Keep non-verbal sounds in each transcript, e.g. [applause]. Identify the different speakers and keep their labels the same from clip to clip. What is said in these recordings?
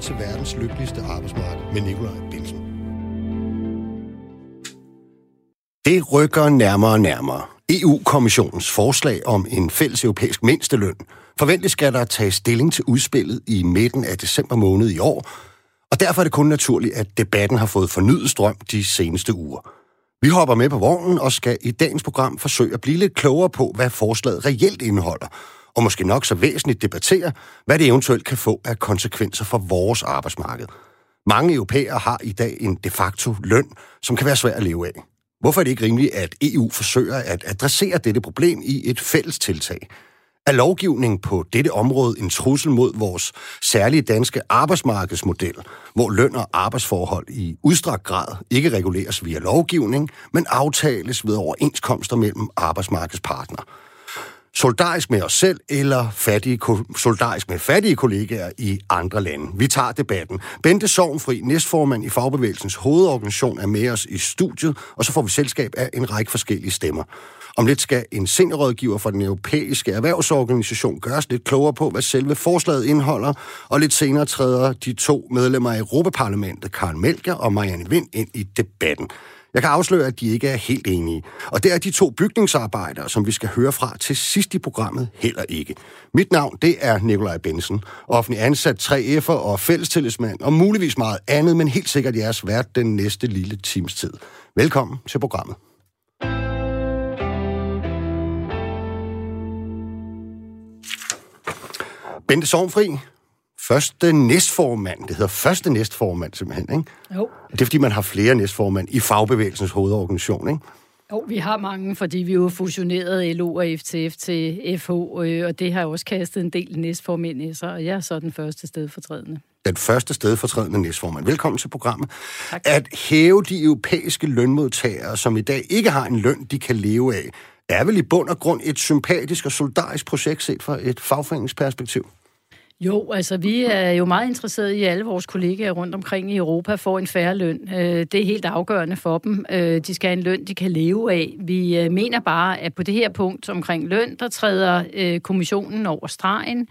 Speaker 1: Velkommen til verdens lykkeligste arbejdsmarked med Nikolaj Bensen. Det rykker nærmere og nærmere. EU-kommissionens forslag om en fælles europæisk mindsteløn. forventes skal der tage stilling til udspillet i midten af december måned i år, og derfor er det kun naturligt, at debatten har fået fornyet strøm de seneste uger. Vi hopper med på vognen og skal i dagens program forsøge at blive lidt klogere på, hvad forslaget reelt indeholder, og måske nok så væsentligt debattere, hvad det eventuelt kan få af konsekvenser for vores arbejdsmarked. Mange europæere har i dag en de facto løn, som kan være svær at leve af. Hvorfor er det ikke rimeligt, at EU forsøger at adressere dette problem i et fælles tiltag? Er lovgivning på dette område en trussel mod vores særlige danske arbejdsmarkedsmodel, hvor løn og arbejdsforhold i udstrakt grad ikke reguleres via lovgivning, men aftales ved overenskomster mellem arbejdsmarkedspartnere? Solidarisk med os selv, eller fattige, solidarisk med fattige kollegaer i andre lande. Vi tager debatten. Bente Sovnfri, næstformand i Fagbevægelsens hovedorganisation, er med os i studiet, og så får vi selskab af en række forskellige stemmer. Om lidt skal en seniorrådgiver fra den europæiske erhvervsorganisation gøres lidt klogere på, hvad selve forslaget indeholder, og lidt senere træder de to medlemmer af Europaparlamentet, Karl Melker og Marianne Vind, ind i debatten. Jeg kan afsløre, at de ikke er helt enige. Og det er de to bygningsarbejdere, som vi skal høre fra til sidst i programmet, heller ikke. Mit navn, det er Nikolaj Bensen, offentlig ansat 3F'er og fællestillidsmand, og muligvis meget andet, men helt sikkert jeres vært den næste lille times tid. Velkommen til programmet. Bente Sovnfri, første næstformand. Det hedder første næstformand simpelthen, ikke?
Speaker 2: Jo.
Speaker 1: Det er, fordi man har flere næstformand i fagbevægelsens hovedorganisation, ikke?
Speaker 2: Jo, vi har mange, fordi vi jo fusioneret LO og FTF til FH, øh, og det har også kastet en del næstformænd i sig, og jeg er så den første stedfortrædende.
Speaker 1: Den første stedfortrædende næstformand. Velkommen til programmet.
Speaker 2: Tak.
Speaker 1: At hæve de europæiske lønmodtagere, som i dag ikke har en løn, de kan leve af, er vel i bund og grund et sympatisk og solidarisk projekt set fra et fagforeningsperspektiv?
Speaker 2: Jo, altså vi er jo meget interesserede i, at alle vores kollegaer rundt omkring i Europa får en færre løn. Øh, det er helt afgørende for dem. Øh, de skal have en løn, de kan leve af. Vi øh, mener bare, at på det her punkt omkring løn, der træder kommissionen over stregen.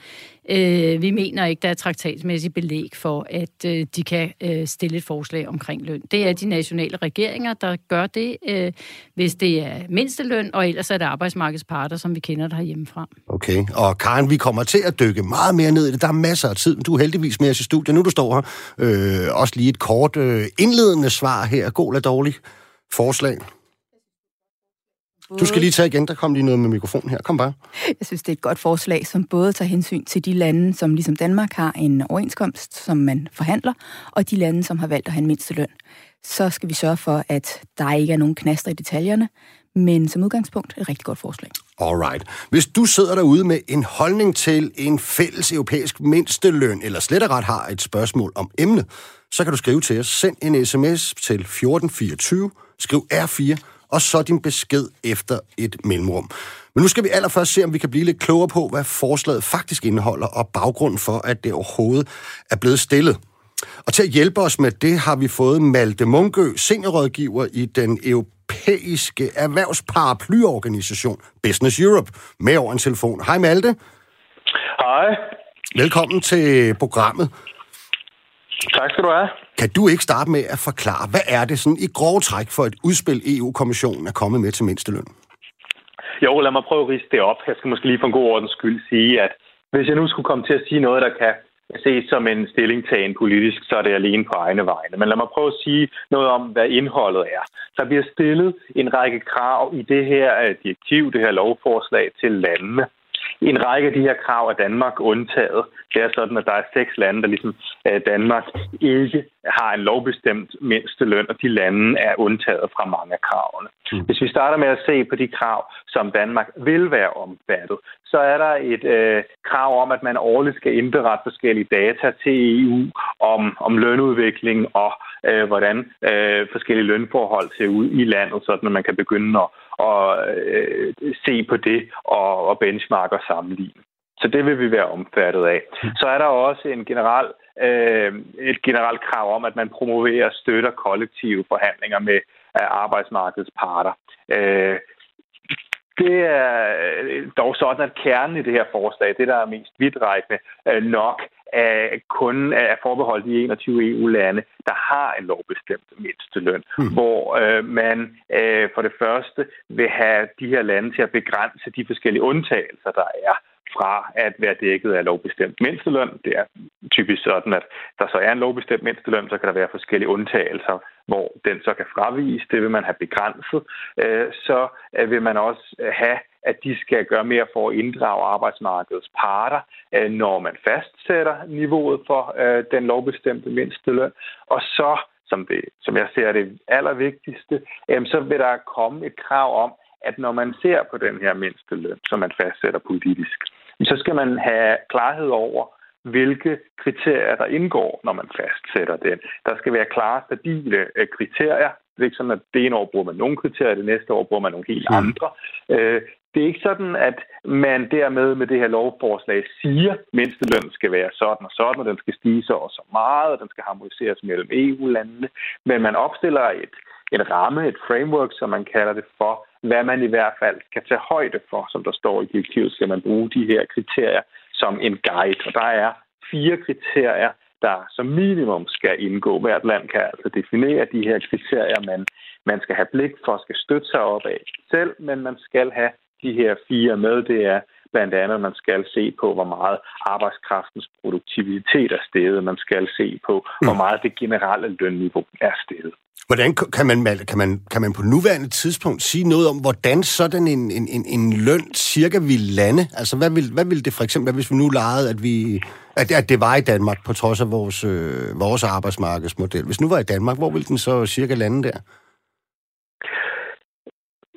Speaker 2: Øh, vi mener ikke, der er traktatsmæssigt belæg for, at øh, de kan øh, stille et forslag omkring løn. Det er de nationale regeringer, der gør det, øh, hvis det er mindsteløn, og ellers er det arbejdsmarkedsparter, som vi kender der hjemmefra.
Speaker 1: Okay, og Karen, vi kommer til at dykke meget mere ned i det. Der er masser af tid. Du er heldigvis med os i studiet. Nu du står her, øh, også lige et kort øh, indledende svar her. God eller dårlig forslag? Du skal lige tage igen, der kom lige noget med mikrofonen her. Kom bare.
Speaker 3: Jeg synes, det er et godt forslag, som både tager hensyn til de lande, som ligesom Danmark har en overenskomst, som man forhandler, og de lande, som har valgt at have en mindsteløn. Så skal vi sørge for, at der ikke er nogen knaster i detaljerne, men som udgangspunkt et rigtig godt forslag.
Speaker 1: Alright. Hvis du sidder derude med en holdning til en fælles europæisk mindsteløn, eller slet og ret har et spørgsmål om emnet, så kan du skrive til os. Send en sms til 1424, skriv R4, og så din besked efter et mellemrum. Men nu skal vi allerførst se, om vi kan blive lidt klogere på, hvad forslaget faktisk indeholder, og baggrunden for, at det overhovedet er blevet stillet. Og til at hjælpe os med det, har vi fået Malte Munkø, seniorrådgiver i den europæiske erhvervsparaplyorganisation Business Europe, med over en telefon. Hej Malte.
Speaker 4: Hej.
Speaker 1: Velkommen til programmet.
Speaker 4: Tak skal du have.
Speaker 1: Kan du ikke starte med at forklare, hvad er det sådan i grove træk for et udspil, EU-kommissionen er kommet med til mindsteløn?
Speaker 4: Jo, lad mig prøve at riste det op. Jeg skal måske lige for en god ordens skyld sige, at hvis jeg nu skulle komme til at sige noget, der kan ses som en stillingtagen politisk, så er det alene på egne vegne. Men lad mig prøve at sige noget om, hvad indholdet er. Der bliver stillet en række krav i det her øh, direktiv, det her lovforslag til landene. En række af de her krav er Danmark undtaget. Det er sådan, at der er seks lande, der ligesom øh, Danmark ikke har en lovbestemt mindsteløn, og de lande er undtaget fra mange af kravene. Mm. Hvis vi starter med at se på de krav, som Danmark vil være omfattet, så er der et øh, krav om, at man årligt skal indberette forskellige data til EU om, om lønudvikling og øh, hvordan øh, forskellige lønforhold ser ud i landet, sådan at man kan begynde at, at øh, se på det og, og benchmarke og sammenligne. Så det vil vi være omfattet af. Så er der også en general, øh, et generelt krav om, at man promoverer og støtter kollektive forhandlinger med arbejdsmarkedets parter. Øh, det er dog sådan, at kernen i det her forslag, det der er mest vidtrækkende, øh, nok er kun er forbeholdt de 21 EU-lande, der har en lovbestemt mindsteløn, mm. hvor øh, man øh, for det første vil have de her lande til at begrænse de forskellige undtagelser, der er fra at være dækket af lovbestemt mindsteløn. Det er typisk sådan, at der så er en lovbestemt mindsteløn, så kan der være forskellige undtagelser, hvor den så kan fravise. Det vil man have begrænset. Øh, så øh, vil man også have, at de skal gøre mere for at inddrage arbejdsmarkedets parter, øh, når man fastsætter niveauet for den lovbestemte mindsteløn. Og så som, det, som jeg ser det allervigtigste, så vil der komme et krav om, at når man ser på den her mindsteløn, som man fastsætter politisk, så skal man have klarhed over, hvilke kriterier, der indgår, når man fastsætter den. Der skal være klare, stabile øh, kriterier. Det er ikke sådan, at det ene år bruger man nogle kriterier, det næste år bruger man nogle helt mm. andre. Øh, det er ikke sådan, at man dermed med det her lovforslag siger, at mindstelønnen skal være sådan og sådan, og den skal stige så og så meget, og den skal harmoniseres mellem EU-landene. Men man opstiller et, et ramme, et framework, som man kalder det for, hvad man i hvert fald kan tage højde for, som der står i direktivet, skal man bruge de her kriterier som en guide. Og der er fire kriterier, der som minimum skal indgå. Hvert land kan altså definere de her kriterier, man, man skal have blik for, skal støtte sig op af selv, men man skal have de her fire med. Det er blandt andet, man skal se på, hvor meget arbejdskraftens produktivitet er steget. Man skal se på, hvor mm. meget det generelle lønniveau er steget.
Speaker 1: Hvordan kan man, kan, man, kan man på nuværende tidspunkt sige noget om, hvordan sådan en, en, en, en løn cirka vil lande? Altså, hvad vil, hvad vil det for eksempel, hvis vi nu legede, at, vi, at, at det var i Danmark, på trods af vores, øh, vores arbejdsmarkedsmodel? Hvis nu var i Danmark, hvor vil den så cirka lande der?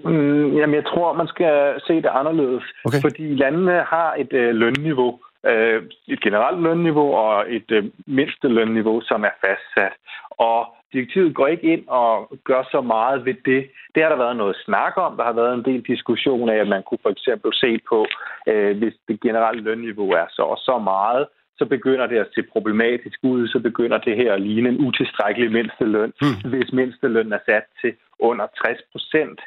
Speaker 4: Mm, jamen, jeg tror, man skal se det anderledes. Okay. Fordi landene har et øh, lønniveau, øh, et generelt lønniveau og et øh, mindste lønniveau, som er fastsat. Og direktivet går ikke ind og gør så meget ved det. Det har der været noget snak om. Der har været en del diskussion af, at man kunne for eksempel se på, øh, hvis det generelle lønniveau er så og så meget, så begynder det at se problematisk ud, så begynder det her at ligne en utilstrækkelig mindsteløn, mm. hvis mindsteløn er sat til under 60 procent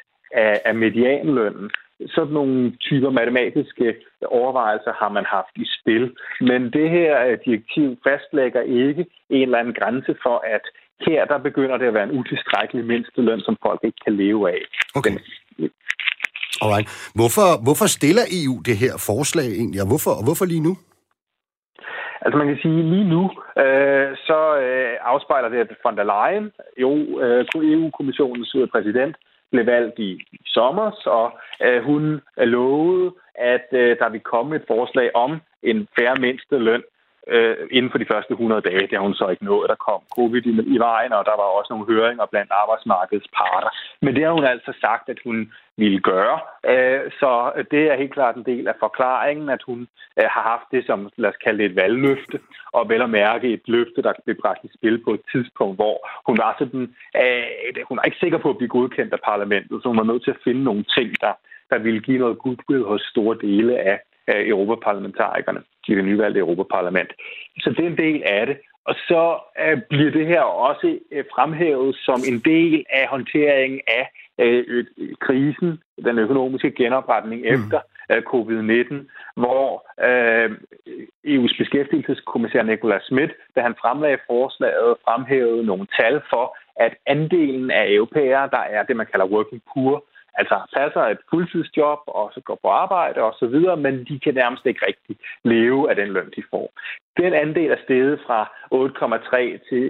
Speaker 4: af, af medianlønnen. Sådan nogle typer matematiske overvejelser har man haft i spil. Men det her direktiv fastlægger ikke en eller anden grænse for, at her der begynder det at være en utilstrækkelig mindsteløn, som folk ikke kan leve af.
Speaker 1: Okay. Alright. Hvorfor, hvorfor stiller EU det her forslag egentlig, og hvorfor, og hvorfor lige nu?
Speaker 4: Altså man kan sige, lige nu, øh, så øh, afspejler det, at von der Leyen, jo, øh, EU-kommissionens præsident, blev valgt i, sommer, og øh, hun lovede, at øh, der vil komme et forslag om en færre mindste løn øh, inden for de første 100 dage. Det har hun så ikke nået. Der kom covid i, i vejen, og der var også nogle høringer blandt arbejdsmarkedets parter. Men det har hun altså sagt, at hun ville gøre. Øh, så det er helt klart en del af forklaringen, at hun øh, har haft det som, lad os kalde det et valgløfte, og vel at mærke et løfte, der blev bragt i spil på et tidspunkt, hvor hun var sådan, øh, hun er ikke sikker på at blive godkendt af parlamentet, så hun var nødt til at finde nogle ting, der, der ville give noget goodwill hos store dele af af europaparlamentarikerne i det nyvalgte Europaparlament. Så det er en del af det. Og så uh, bliver det her også uh, fremhævet som en del af håndteringen af uh, krisen, den økonomiske genopretning mm. efter uh, covid-19, hvor uh, EU's beskæftigelseskommissær Nicolas Schmidt, da han fremlagde forslaget, fremhævede nogle tal for, at andelen af europæere, der er det, man kalder working poor, altså passer et fuldtidsjob og så går på arbejde og så videre, men de kan nærmest ikke rigtig leve af den løn, de får. Den andel er steget fra 8,3 til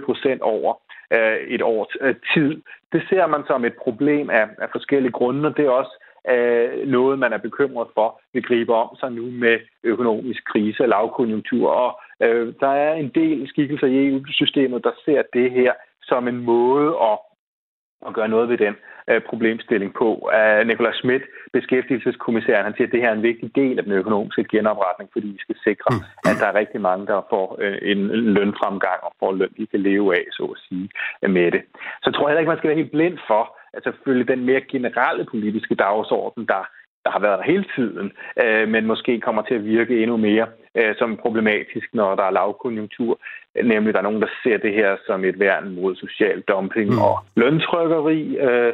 Speaker 4: 9,4 procent over øh, et års øh, tid. Det ser man som et problem af, af forskellige grunde, og det er også øh, noget, man er bekymret for, vi griber om sig nu med økonomisk krise og lavkonjunktur. Og øh, der er en del skikkelser i EU-systemet, der ser det her som en måde at at gøre noget ved den øh, problemstilling på. Uh, Nicolas Schmidt, beskæftigelseskommissæren, han siger, at det her er en vigtig del af den økonomiske genopretning, fordi vi skal sikre, mm. at der er rigtig mange, der får øh, en lønfremgang og får løn, de kan leve af, så at sige, øh, med det. Så tror jeg heller ikke, man skal være helt blind for, at selvfølgelig den mere generelle politiske dagsorden, der der har været der hele tiden, øh, men måske kommer til at virke endnu mere øh, som problematisk, når der er lavkonjunktur. Nemlig, der er nogen, der ser det her som et værn mod social dumping mm. og løntrykkeri. Øh,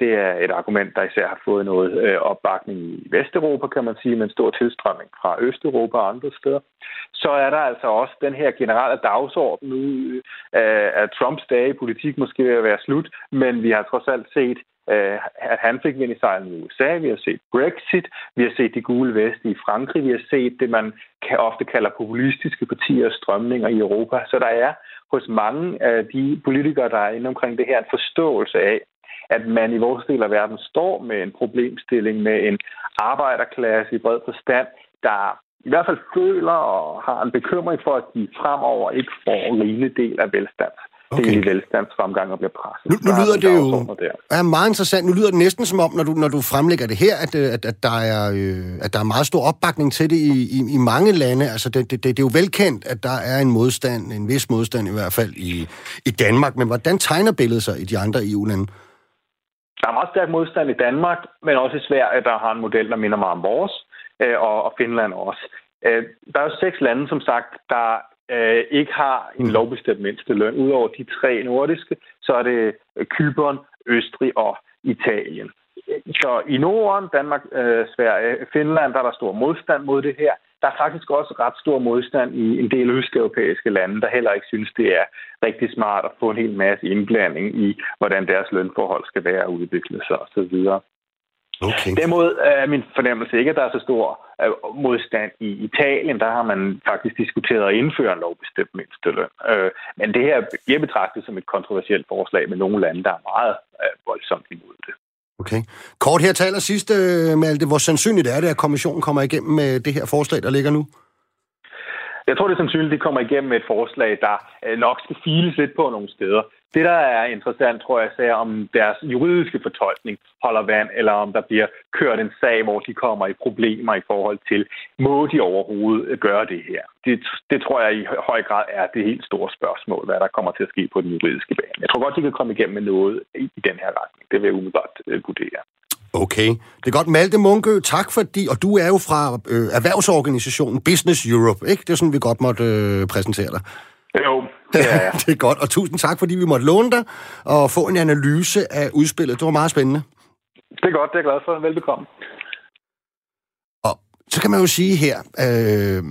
Speaker 4: det er et argument, der især har fået noget øh, opbakning i Vesteuropa, kan man sige, med en stor tilstrømning fra Østeuropa og andre steder. Så er der altså også den her generelle dagsorden nu, øh, at Trumps dage i politik måske vil være slut, men vi har trods alt set Øh, at han fik vind i sejlen i USA, vi har set Brexit, vi har set de gule veste i Frankrig, vi har set det, man kan ofte kalder populistiske partier og strømninger i Europa. Så der er hos mange af de politikere, der er inde omkring det her, en forståelse af, at man i vores del af verden står med en problemstilling med en arbejderklasse i bred forstand, der i hvert fald føler og har en bekymring for, at de fremover ikke får en rigelig del af velstand okay. til velstandsfremgang og bliver presset.
Speaker 1: Nu, nu lyder det jo er meget interessant. Nu lyder det næsten som om, når du, når du fremlægger det her, at, at, at, der er, øh, at der er meget stor opbakning til det i, i, i mange lande. Altså, det, det, det er jo velkendt, at der er en modstand, en vis modstand i hvert fald i, i Danmark. Men hvordan tegner billedet sig i de andre EU-lande?
Speaker 4: Der er meget stærk modstand i Danmark, men også i Sverige, der har en model, der minder meget om vores, øh, og, og Finland også. Øh, der er jo seks lande, som sagt, der øh, ikke har en lovbestemt mindsteløn. Udover de tre nordiske, så er det Kypern, Østrig og Italien. Så i Norden, Danmark, øh, Sverige, Finland, der er der stor modstand mod det her. Der er faktisk også ret stor modstand i en del østeuropæiske lande, der heller ikke synes, det er rigtig smart at få en hel masse indblanding i, hvordan deres lønforhold skal være og udvikle sig osv.
Speaker 1: Okay.
Speaker 4: Derimod er min fornemmelse ikke, at der er så stor øh, modstand i Italien. Der har man faktisk diskuteret at indføre en lovbestemt mindsteløn. Øh, men det her bliver betragtet som et kontroversielt forslag med nogle lande, der er meget øh, voldsomt imod det.
Speaker 1: Okay. Kort her taler sidst, Malte. Hvor sandsynligt er det, at kommissionen kommer igennem med det her forslag, der ligger nu?
Speaker 4: Jeg tror, det er sandsynligt, at det kommer igennem med et forslag, der nok skal files lidt på nogle steder. Det, der er interessant, tror jeg, er, om deres juridiske fortolkning holder vand, eller om der bliver kørt en sag, hvor de kommer i problemer i forhold til, må de overhovedet gøre det her? Det, det tror jeg i høj grad er det helt store spørgsmål, hvad der kommer til at ske på den juridiske bane. Jeg tror godt, de kan komme igennem med noget i, i den her retning. Det vil jeg umiddelbart øh, vurdere.
Speaker 1: Okay. Det er godt. Malte Munkø, tak fordi, og du er jo fra øh, erhvervsorganisationen Business Europe, ikke? Det er sådan, vi godt måtte øh, præsentere dig.
Speaker 4: Jo, det er
Speaker 1: jeg. det er godt, og tusind tak, fordi vi måtte låne dig og få en analyse af udspillet. Det var meget spændende.
Speaker 4: Det er godt, det er jeg glad for. Velbekomme.
Speaker 1: Og så kan man jo sige her, øh,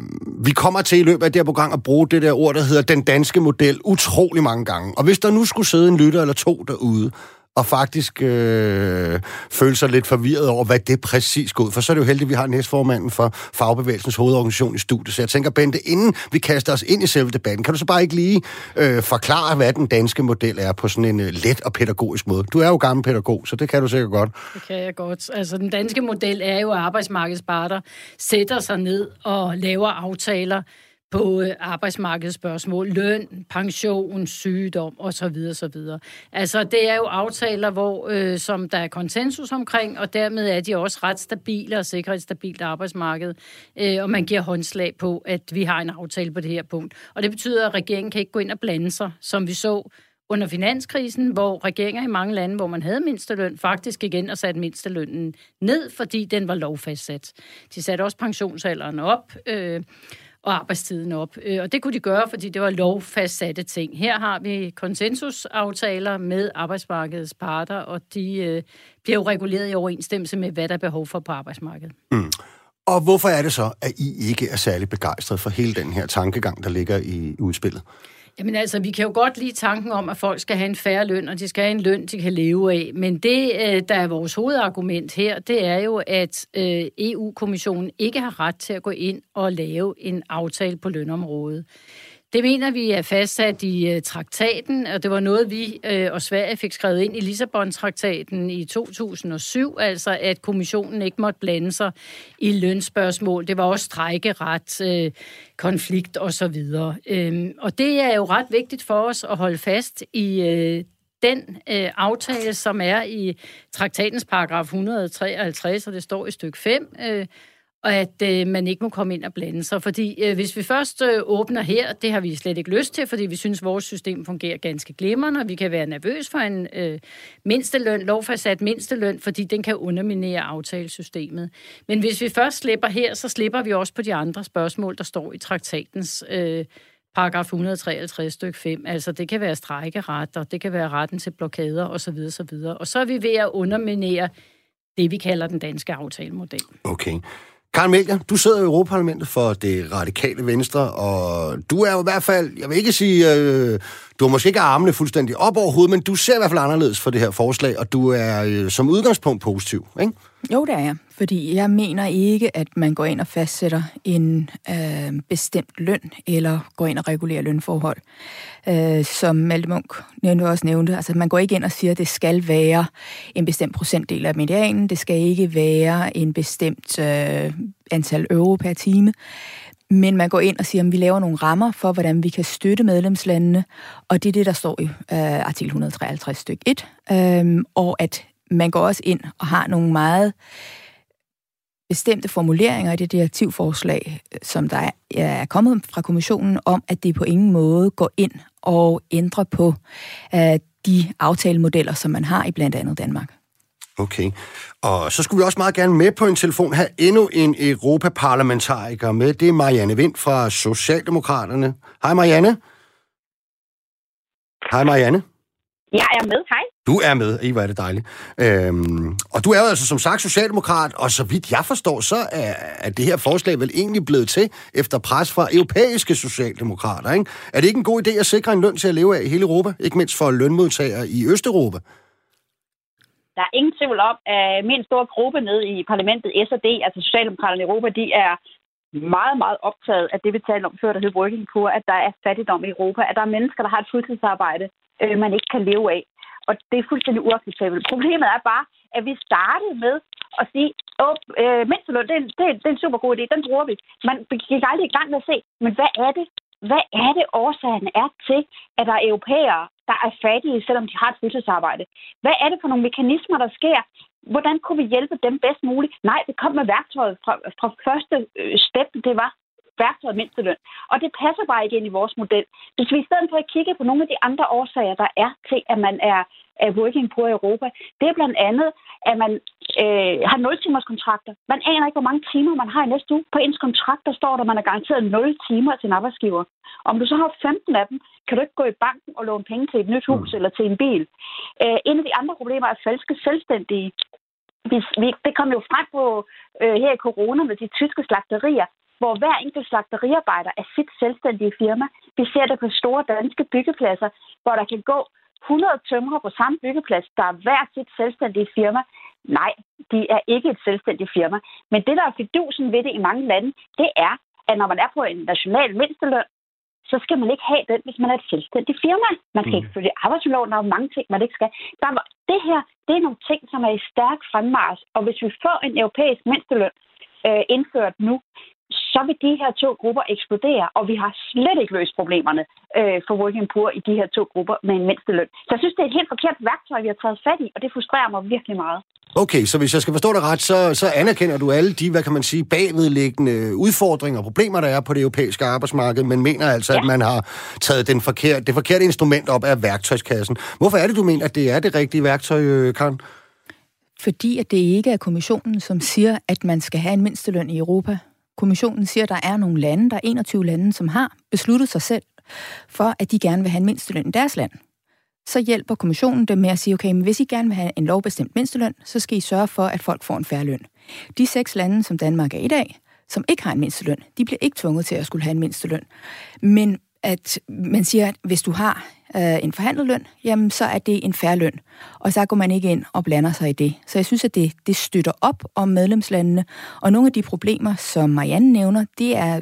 Speaker 1: vi kommer til i løbet af det her program at bruge det der ord, der hedder den danske model, utrolig mange gange. Og hvis der nu skulle sidde en lytter eller to derude, og faktisk øh, føle sig lidt forvirret over, hvad det præcis går ud for. Så er det jo heldigt, at vi har næstformanden for Fagbevægelsens hovedorganisation i studiet. Så jeg tænker, Bente, inden vi kaster os ind i selve debatten, kan du så bare ikke lige øh, forklare, hvad den danske model er på sådan en øh, let og pædagogisk måde? Du er jo gammel pædagog, så det kan du sikkert godt.
Speaker 2: Det kan jeg godt. Altså, den danske model er jo, at arbejdsmarkedsparter sætter sig ned og laver aftaler, på arbejdsmarkedsspørgsmål, løn, pension, sygdom osv. osv. Altså, det er jo aftaler, hvor, øh, som der er konsensus omkring, og dermed er de også ret stabile og sikrer et stabilt arbejdsmarked, øh, og man giver håndslag på, at vi har en aftale på det her punkt. Og det betyder, at regeringen kan ikke gå ind og blande sig, som vi så under finanskrisen, hvor regeringer i mange lande, hvor man havde mindsteløn, faktisk igen og satte mindstelønnen ned, fordi den var lovfastsat. De satte også pensionsalderen op, øh, og arbejdstiden op. Øh, og det kunne de gøre, fordi det var lovfastsatte ting. Her har vi konsensusaftaler med arbejdsmarkedets parter, og de øh, bliver jo reguleret i overensstemmelse med, hvad der er behov for på arbejdsmarkedet. Mm.
Speaker 1: Og hvorfor er det så, at I ikke er særlig begejstret for hele den her tankegang, der ligger i udspillet?
Speaker 2: Jamen altså, vi kan jo godt lide tanken om, at folk skal have en færre løn, og de skal have en løn, de kan leve af. Men det, øh, der er vores hovedargument her, det er jo, at øh, EU-kommissionen ikke har ret til at gå ind og lave en aftale på lønområdet. Det mener vi er fastsat i uh, traktaten, og det var noget, vi uh, og Sverige fik skrevet ind i Lissabon-traktaten i 2007, altså at kommissionen ikke måtte blande sig i lønspørgsmål. Det var også strækkeret, uh, øh, konflikt osv. Uh, øhm, og det er jo ret vigtigt for os at holde fast i uh, den aftale, som er i traktatens paragraf 153, og det står i stykke 5, og at øh, man ikke må komme ind og blande sig. Fordi øh, hvis vi først øh, åbner her, det har vi slet ikke lyst til, fordi vi synes, at vores system fungerer ganske glimrende, og vi kan være nervøs for en øh, mindsteløn, lovfastsat mindsteløn, fordi den kan underminere aftalesystemet. Men hvis vi først slipper her, så slipper vi også på de andre spørgsmål, der står i traktatens øh, paragraf 153 stykke 5. Altså det kan være strækkeret, og det kan være retten til blokader osv. osv. Og så er vi ved at underminere det, vi kalder den danske aftalemodel.
Speaker 1: Okay. Karen Melger, du sidder i Europaparlamentet for det radikale venstre, og du er jo i hvert fald, jeg vil ikke sige, øh, du har måske ikke armene fuldstændig op over hovedet, men du ser i hvert fald anderledes for det her forslag, og du er øh, som udgangspunkt positiv, ikke?
Speaker 3: Jo, det er jeg, fordi jeg mener ikke, at man går ind og fastsætter en øh, bestemt løn, eller går ind og regulerer lønforhold. Øh, som Malte Munk nævnte også nævnte, altså man går ikke ind og siger, at det skal være en bestemt procentdel af medianen, det skal ikke være en bestemt øh, antal euro per time, men man går ind og siger, at vi laver nogle rammer for, hvordan vi kan støtte medlemslandene, og det er det, der står i øh, artikel 153 stykke 1, øh, og at man går også ind og har nogle meget bestemte formuleringer i det direktivforslag, som der er kommet fra kommissionen, om at det på ingen måde går ind og ændrer på uh, de aftalemodeller, som man har i blandt andet Danmark.
Speaker 1: Okay. Og så skulle vi også meget gerne med på en telefon have endnu en europaparlamentariker med. Det er Marianne Vind fra Socialdemokraterne. Hej Marianne. Hej Marianne.
Speaker 5: Jeg er med, hej.
Speaker 1: Du er med, I hvor er det dejligt. Øhm, og du er jo altså som sagt socialdemokrat, og så vidt jeg forstår, så er, er det her forslag vel egentlig blevet til efter pres fra europæiske socialdemokrater, ikke? Er det ikke en god idé at sikre en løn til at leve af i hele Europa, ikke mindst for lønmodtagere i Østeuropa?
Speaker 5: Der er ingen tvivl om, at min store gruppe nede i parlamentet, SD, altså Socialdemokraterne i Europa, de er meget, meget optaget af det, vi talte om før, der hed Working Poor, at der er fattigdom i Europa, at der er mennesker, der har et fuldtidsarbejde, øh, man ikke kan leve af. Og det er fuldstændig uacceptabelt. Problemet er bare, at vi startede med at sige, at øh, mindsteløn, det, er, det, det er en super god idé, den bruger vi. Man gik aldrig i gang med at se, men hvad er det, hvad er det årsagen er til, at der er europæere, der er fattige, selvom de har et fuldtidsarbejde? Hvad er det for nogle mekanismer, der sker? Hvordan kunne vi hjælpe dem bedst muligt? Nej, det kom med værktøjet fra, fra første øh, step, det var værktøjet mindsteløn. Og det passer bare ikke ind i vores model. Hvis vi i stedet for at kigge på nogle af de andre årsager, der er til, at man er, er working på i Europa, det er blandt andet, at man øh, har 0-timers kontrakter. Man aner ikke, hvor mange timer man har i næste uge. På ens kontrakt, der står der, at man er garanteret 0 timer til en arbejdsgiver. Om du så har 15 af dem, kan du ikke gå i banken og låne penge til et nyt hus mm. eller til en bil. Øh, en af de andre problemer er falske selvstændige. Vi, vi, det kom jo frem på øh, her i corona med de tyske slagterier, hvor hver enkelt slagteriarbejder er sit selvstændige firma. Vi ser det på store danske byggepladser, hvor der kan gå 100 tømrer på samme byggeplads, der er hver sit selvstændige firma. Nej, de er ikke et selvstændigt firma. Men det, der er fidusen ved det i mange lande, det er, at når man er på en national mindsteløn, så skal man ikke have den, hvis man er et selvstændigt firma. Man skal mm. ikke følge arbejdsloven, der er mange ting, man ikke skal. Der er, det her, det er nogle ting, som er i stærk fremmars, og hvis vi får en europæisk mindsteløn øh, indført nu, så vil de her to grupper eksplodere, og vi har slet ikke løst problemerne øh, for working poor i de her to grupper med en mindsteløn. Så jeg synes, det er et helt forkert værktøj, vi har taget fat i, og det frustrerer mig virkelig meget.
Speaker 1: Okay, så hvis jeg skal forstå det ret, så, så anerkender du alle de, hvad kan man sige, bagvedliggende udfordringer og problemer, der er på det europæiske arbejdsmarked, men mener altså, ja. at man har taget den forkerte, det forkerte instrument op af værktøjskassen. Hvorfor er det, du mener, at det er det rigtige værktøj, øh, Karen?
Speaker 3: Fordi at det ikke er kommissionen, som siger, at man skal have en mindsteløn i Europa. Kommissionen siger, at der er nogle lande, der er 21 lande, som har besluttet sig selv for, at de gerne vil have en mindsteløn i deres land. Så hjælper kommissionen dem med at sige, okay, men hvis I gerne vil have en lovbestemt mindsteløn, så skal I sørge for, at folk får en færre løn. De seks lande, som Danmark er i dag, som ikke har en mindsteløn, de bliver ikke tvunget til at skulle have en mindsteløn. Men at man siger, at hvis du har øh, en forhandlet løn, jamen så er det en færre løn. Og så går man ikke ind og blander sig i det. Så jeg synes, at det, det støtter op om medlemslandene. Og nogle af de problemer, som Marianne nævner, det er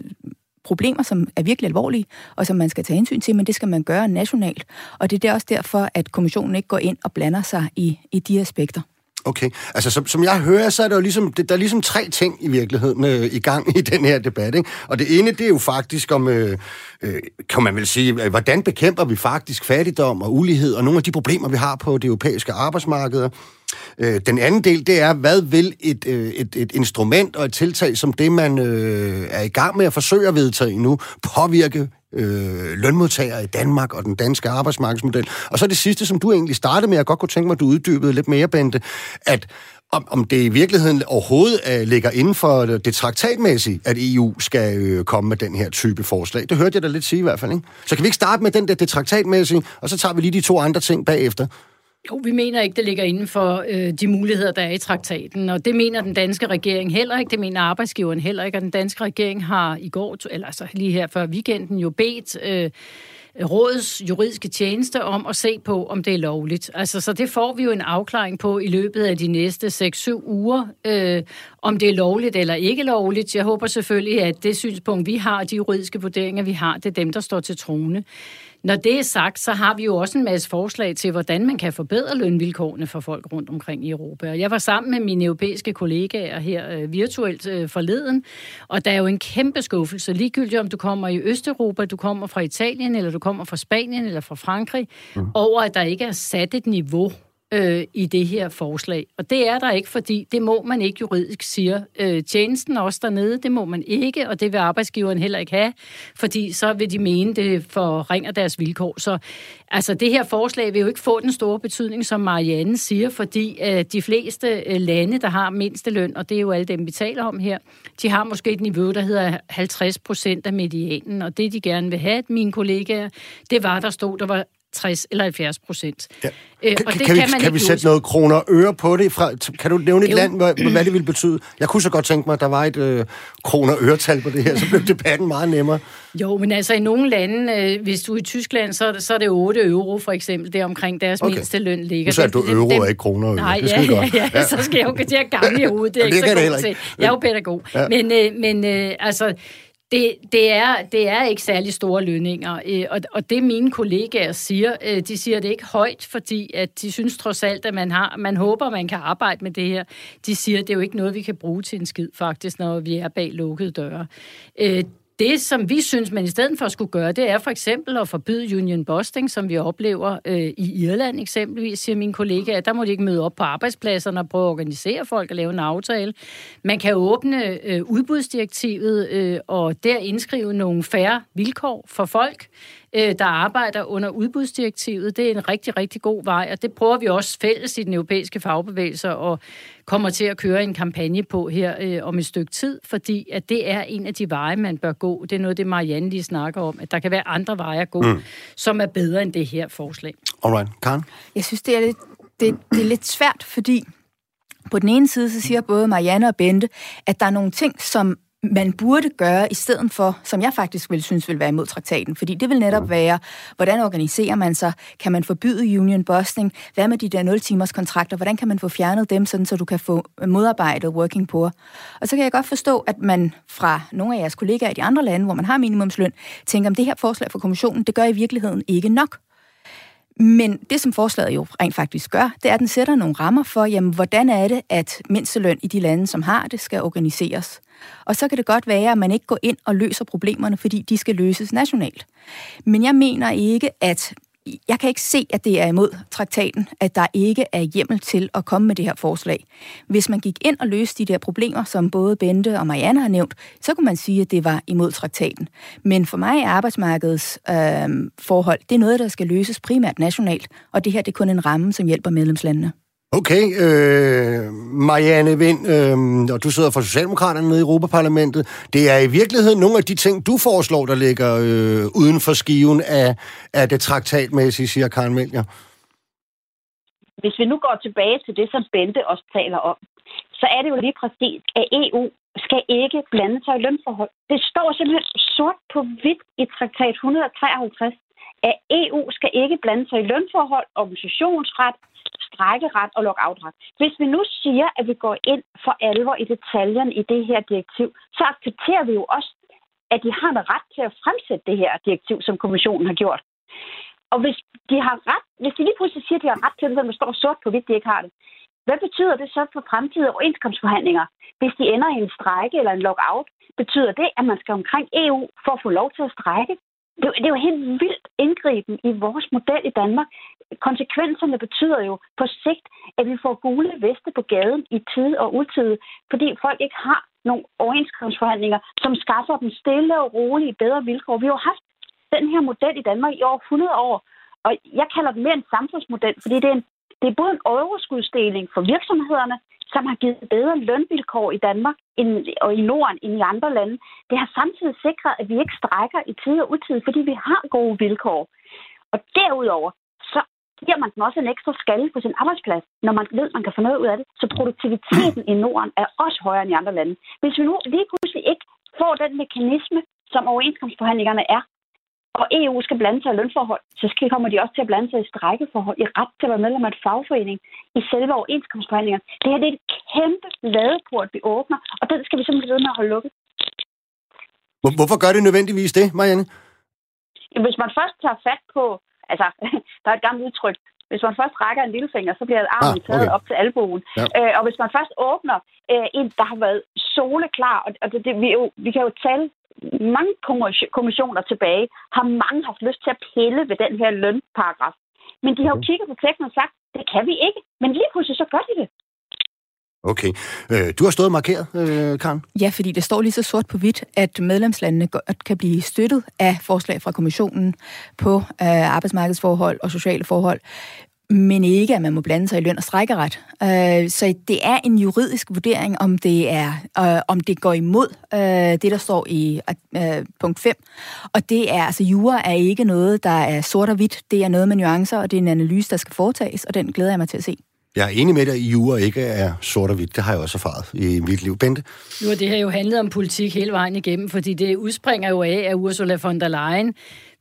Speaker 3: problemer, som er virkelig alvorlige, og som man skal tage hensyn til, men det skal man gøre nationalt. Og det er også derfor, at kommissionen ikke går ind og blander sig i, i de aspekter.
Speaker 1: Okay, altså som, som jeg hører, så er der jo ligesom, der er ligesom tre ting i virkeligheden øh, i gang i den her debat. Ikke? Og det ene, det er jo faktisk om, øh, øh, kan man vel sige, øh, hvordan bekæmper vi faktisk fattigdom og ulighed og nogle af de problemer, vi har på det europæiske arbejdsmarked. Øh, den anden del, det er, hvad vil et, øh, et, et instrument og et tiltag som det, man øh, er i gang med at forsøge at vedtage nu, påvirke øh, lønmodtagere i Danmark og den danske arbejdsmarkedsmodel. Og så det sidste, som du egentlig startede med, jeg godt kunne tænke mig, at du uddybede lidt mere, Bente, at om, om det i virkeligheden overhovedet uh, ligger inden for det traktatmæssige, at EU skal øh, komme med den her type forslag. Det hørte jeg da lidt sige i hvert fald, ikke? Så kan vi ikke starte med den der, det traktatmæssige, og så tager vi lige de to andre ting bagefter.
Speaker 2: Jo, vi mener ikke, det ligger inden for øh, de muligheder, der er i traktaten, og det mener den danske regering heller ikke, det mener arbejdsgiveren heller ikke, og den danske regering har i går, eller altså lige her før weekenden, jo bedt øh, rådets juridiske tjeneste om at se på, om det er lovligt. Altså, så det får vi jo en afklaring på i løbet af de næste 6-7 uger, øh, om det er lovligt eller ikke lovligt. Jeg håber selvfølgelig, at det synspunkt, vi har, de juridiske vurderinger, vi har, det er dem, der står til trone. Når det er sagt, så har vi jo også en masse forslag til, hvordan man kan forbedre lønvilkårene for folk rundt omkring i Europa. Og jeg var sammen med mine europæiske kollegaer her øh, virtuelt øh, forleden, og der er jo en kæmpe skuffelse, ligegyldigt om du kommer i Østeuropa, du kommer fra Italien, eller du kommer fra Spanien, eller fra Frankrig, mm. over at der ikke er sat et niveau øh, i det her forslag. Og det er der ikke, fordi det må man ikke juridisk, siger øh, tjenesten også dernede. Det må man ikke, og det vil arbejdsgiveren heller ikke have, fordi så vil de mene, det forringer deres vilkår. Så altså, det her forslag vil jo ikke få den store betydning, som Marianne siger, fordi øh, de fleste øh, lande, der har mindste løn, og det er jo alle dem, vi taler om her, de har måske et niveau, der hedder 50 procent af medianen, og det de gerne vil have, mine kollegaer, det var, der stod, der var 60 eller 70 procent. Ja.
Speaker 1: Øh, og kan, det kan, vi, kan, kan vi sætte noget kroner og øre på det? Fra, kan du nævne et jo. land, hvad, hvad det vil betyde? Jeg kunne så godt tænke mig, at der var et øh, kroner og øretal på det her, så blev [laughs] debatten meget nemmere.
Speaker 2: Jo, men altså i nogle lande, øh, hvis du er i Tyskland, så, så er det 8 euro for eksempel, det omkring deres okay. mindste løn ligger. Nu
Speaker 1: sagde du euro dem, og ikke kroner og øre.
Speaker 2: Nej, det ja, ja, ja, ja, så skal jeg jo det her gamle i hovedet, det er ikke så godt til. Jeg er jo pædagog. Ja. Men, øh, men øh, altså, det, det, er, det er ikke særlig store lønninger, øh, og, og det mine kollegaer siger, øh, de siger det ikke højt, fordi at de synes trods alt, at man, har, man håber, man kan arbejde med det her. De siger, det er jo ikke noget, vi kan bruge til en skid faktisk, når vi er bag lukkede døre. Øh, det, som vi synes, man i stedet for skulle gøre, det er for eksempel at forbyde union busting, som vi oplever øh, i Irland eksempelvis, siger mine kollegaer. Der må de ikke møde op på arbejdspladserne og prøve at organisere folk og lave en aftale. Man kan åbne øh, udbudsdirektivet øh, og der indskrive nogle færre vilkår for folk øh, der arbejder under udbudsdirektivet. Det er en rigtig, rigtig god vej, og det prøver vi også fælles i den europæiske fagbevægelse og kommer til at køre en kampagne på her øh, om et stykke tid, fordi at det er en af de veje, man bør gå. Det er noget, det Marianne lige snakker om, at der kan være andre veje at gå, mm. som er bedre end det her forslag.
Speaker 1: Alright. Karen?
Speaker 3: Jeg synes, det er lidt, det, det er lidt svært, fordi på den ene side, så siger både Marianne og Bente, at der er nogle ting, som man burde gøre i stedet for, som jeg faktisk vil synes vil være imod traktaten, fordi det vil netop være, hvordan organiserer man sig? Kan man forbyde union busting? Hvad med de der 0-timers kontrakter? Hvordan kan man få fjernet dem, sådan så du kan få modarbejdet working poor? Og så kan jeg godt forstå, at man fra nogle af jeres kollegaer i de andre lande, hvor man har minimumsløn, tænker, om det her forslag fra kommissionen, det gør i virkeligheden ikke nok. Men det, som forslaget jo rent faktisk gør, det er, at den sætter nogle rammer for, jamen, hvordan er det, at mindsteløn i de lande, som har det, skal organiseres. Og så kan det godt være, at man ikke går ind og løser problemerne, fordi de skal løses nationalt. Men jeg mener ikke, at jeg kan ikke se, at det er imod traktaten, at der ikke er hjemmel til at komme med det her forslag. Hvis man gik ind og løste de der problemer, som både Bente og Marianne har nævnt, så kunne man sige, at det var imod traktaten. Men for mig er arbejdsmarkedets øh, forhold, det er noget, der skal løses primært nationalt, og det her det er kun en ramme, som hjælper medlemslandene.
Speaker 1: Okay, øh, Marianne Vind, øh, og du sidder for Socialdemokraterne nede i Europaparlamentet. Det er i virkeligheden nogle af de ting, du foreslår, der ligger øh, uden for skiven af, af det traktatmæssige, siger Karen Melcher.
Speaker 5: Hvis vi nu går tilbage til det, som Bente også taler om, så er det jo lige præcis, at EU skal ikke blande sig i lønforhold. Det står simpelthen sort på hvidt i traktat 153, at EU skal ikke blande sig i lønforhold, organisationsret, strækkeret og lockoutret. Hvis vi nu siger, at vi går ind for alvor i detaljerne i det her direktiv, så accepterer vi jo også, at de har en ret til at fremsætte det her direktiv, som kommissionen har gjort. Og hvis de har ret, hvis de lige pludselig siger, at de har ret til det, så står sort på hvidt, de ikke har det, hvad betyder det så for fremtidige overenskomstforhandlinger, hvis de ender i en strejke eller en lockout? Betyder det, at man skal omkring EU for at få lov til at strække? Det, det er jo helt vildt indgriben i vores model i Danmark. Konsekvenserne betyder jo på sigt, at vi får gule veste på gaden i tid og utid, fordi folk ikke har nogle overenskomstforhandlinger, som skaffer dem stille og roligt bedre vilkår. Vi har jo haft den her model i Danmark i over 100 år, og jeg kalder den mere en samfundsmodel, fordi det er, en, det er både en overskudsdeling for virksomhederne, som har givet bedre lønvilkår i Danmark end, og i Norden end i andre lande. Det har samtidig sikret, at vi ikke strækker i tid og utid, fordi vi har gode vilkår. Og derudover, så giver man den også en ekstra skalle på sin arbejdsplads, når man ved, at man kan få noget ud af det. Så produktiviteten i Norden er også højere end i andre lande. Hvis vi nu lige pludselig ikke får den mekanisme, som overenskomstforhandlingerne er, og EU skal blande sig i lønforhold, så skal, kommer de også til at blande sig i strækkeforhold, i ret til at være medlem af et fagforening, i selve overenskomstforhandlinger. Det her det er et kæmpe ladeport, vi åbner, og den skal vi simpelthen ved med at holde lukket.
Speaker 1: Hvorfor gør det nødvendigvis det, Marianne?
Speaker 5: Hvis man først tager fat på, altså, [laughs] der er et gammelt udtryk, hvis man først rækker en lillefinger, så bliver armen ah, okay. taget op til albuen. Ja. Øh, og hvis man først åbner øh, en, der har været soleklar, og, og det, det, vi, jo, vi kan jo tale mange kommissioner tilbage, har mange haft lyst til at pille ved den her lønparagraf. Men de har jo kigget på teksten og sagt, det kan vi ikke. Men lige pludselig så gør de det.
Speaker 1: Okay. Øh, du har stået markeret, øh, Karen?
Speaker 3: Ja, fordi det står lige så sort på hvidt, at medlemslandene godt kan blive støttet af forslag fra kommissionen på øh, arbejdsmarkedsforhold og sociale forhold men ikke, at man må blande sig i løn og strækkeret. Øh, så det er en juridisk vurdering, om det er, øh, om det går imod øh, det, der står i punkt 5. Og det er, altså jura er ikke noget, der er sort og hvidt. Det er noget med nuancer, og det er en analyse, der skal foretages, og den glæder jeg mig til at se.
Speaker 1: Jeg er enig med dig, at jura ikke er sort og hvidt. Det har jeg også erfaret i mit liv. Bente?
Speaker 2: Nu har det her jo handlet om politik hele vejen igennem, fordi det udspringer jo af, at Ursula von der Leyen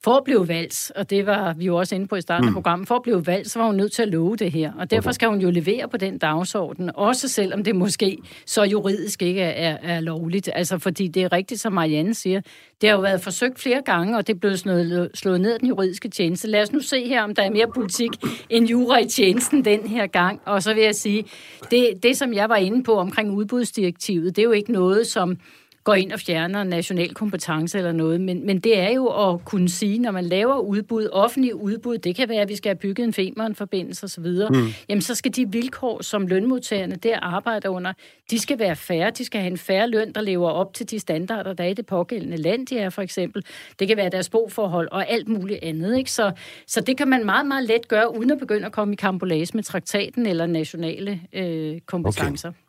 Speaker 2: for at blive valgt, og det var vi jo også inde på i starten mm. af programmet, for at blive valgt, så var hun nødt til at love det her. Og derfor skal hun jo levere på den dagsorden, også selvom det måske så juridisk ikke er, er, er lovligt. Altså fordi det er rigtigt, som Marianne siger, det har jo været forsøgt flere gange, og det er blevet slået, slået ned af den juridiske tjeneste. Lad os nu se her, om der er mere politik end jura i tjenesten den her gang. Og så vil jeg sige, det, det som jeg var inde på omkring udbudsdirektivet, det er jo ikke noget, som går ind og fjerner national kompetence eller noget, men, men det er jo at kunne sige, når man laver udbud, offentlig udbud, det kan være, at vi skal have bygget en Femern-forbindelse osv., mm. jamen så skal de vilkår, som lønmodtagerne der arbejder under, de skal være færre, de skal have en færre løn, der lever op til de standarder, der er i det pågældende land, de er for eksempel. Det kan være deres boforhold og alt muligt andet. Ikke? Så, så det kan man meget, meget let gøre, uden at begynde at komme i kambolage med traktaten eller nationale øh, kompetencer. Okay.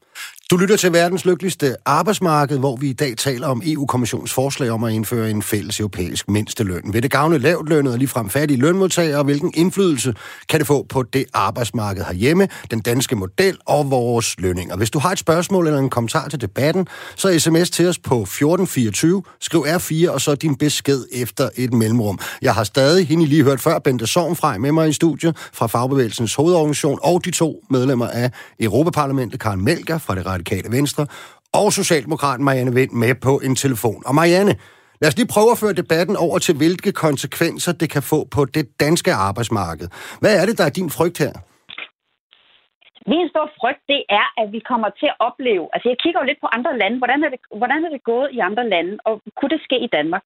Speaker 1: Du lytter til verdens lykkeligste arbejdsmarked, hvor vi i dag taler om EU-kommissionens forslag om at indføre en fælles europæisk mindsteløn. Vil det gavne lavt lønnet og ligefrem fattige lønmodtagere, og hvilken indflydelse kan det få på det arbejdsmarked herhjemme, den danske model og vores lønninger? Hvis du har et spørgsmål eller en kommentar til debatten, så sms til os på 1424, skriv R4 og så din besked efter et mellemrum. Jeg har stadig hende lige hørt før, Bente Sovnfrej med mig i studiet fra Fagbevægelsens hovedorganisation og de to medlemmer af Europaparlamentet, Karen Melker fra det radikale venstre, og Socialdemokraten Marianne Vind med på en telefon. Og Marianne, lad os lige prøve at føre debatten over til, hvilke konsekvenser det kan få på det danske arbejdsmarked. Hvad er det, der er din frygt her?
Speaker 5: Min store frygt, det er, at vi kommer til at opleve... Altså, jeg kigger jo lidt på andre lande. Hvordan er det, hvordan er det gået i andre lande, og kunne det ske i Danmark?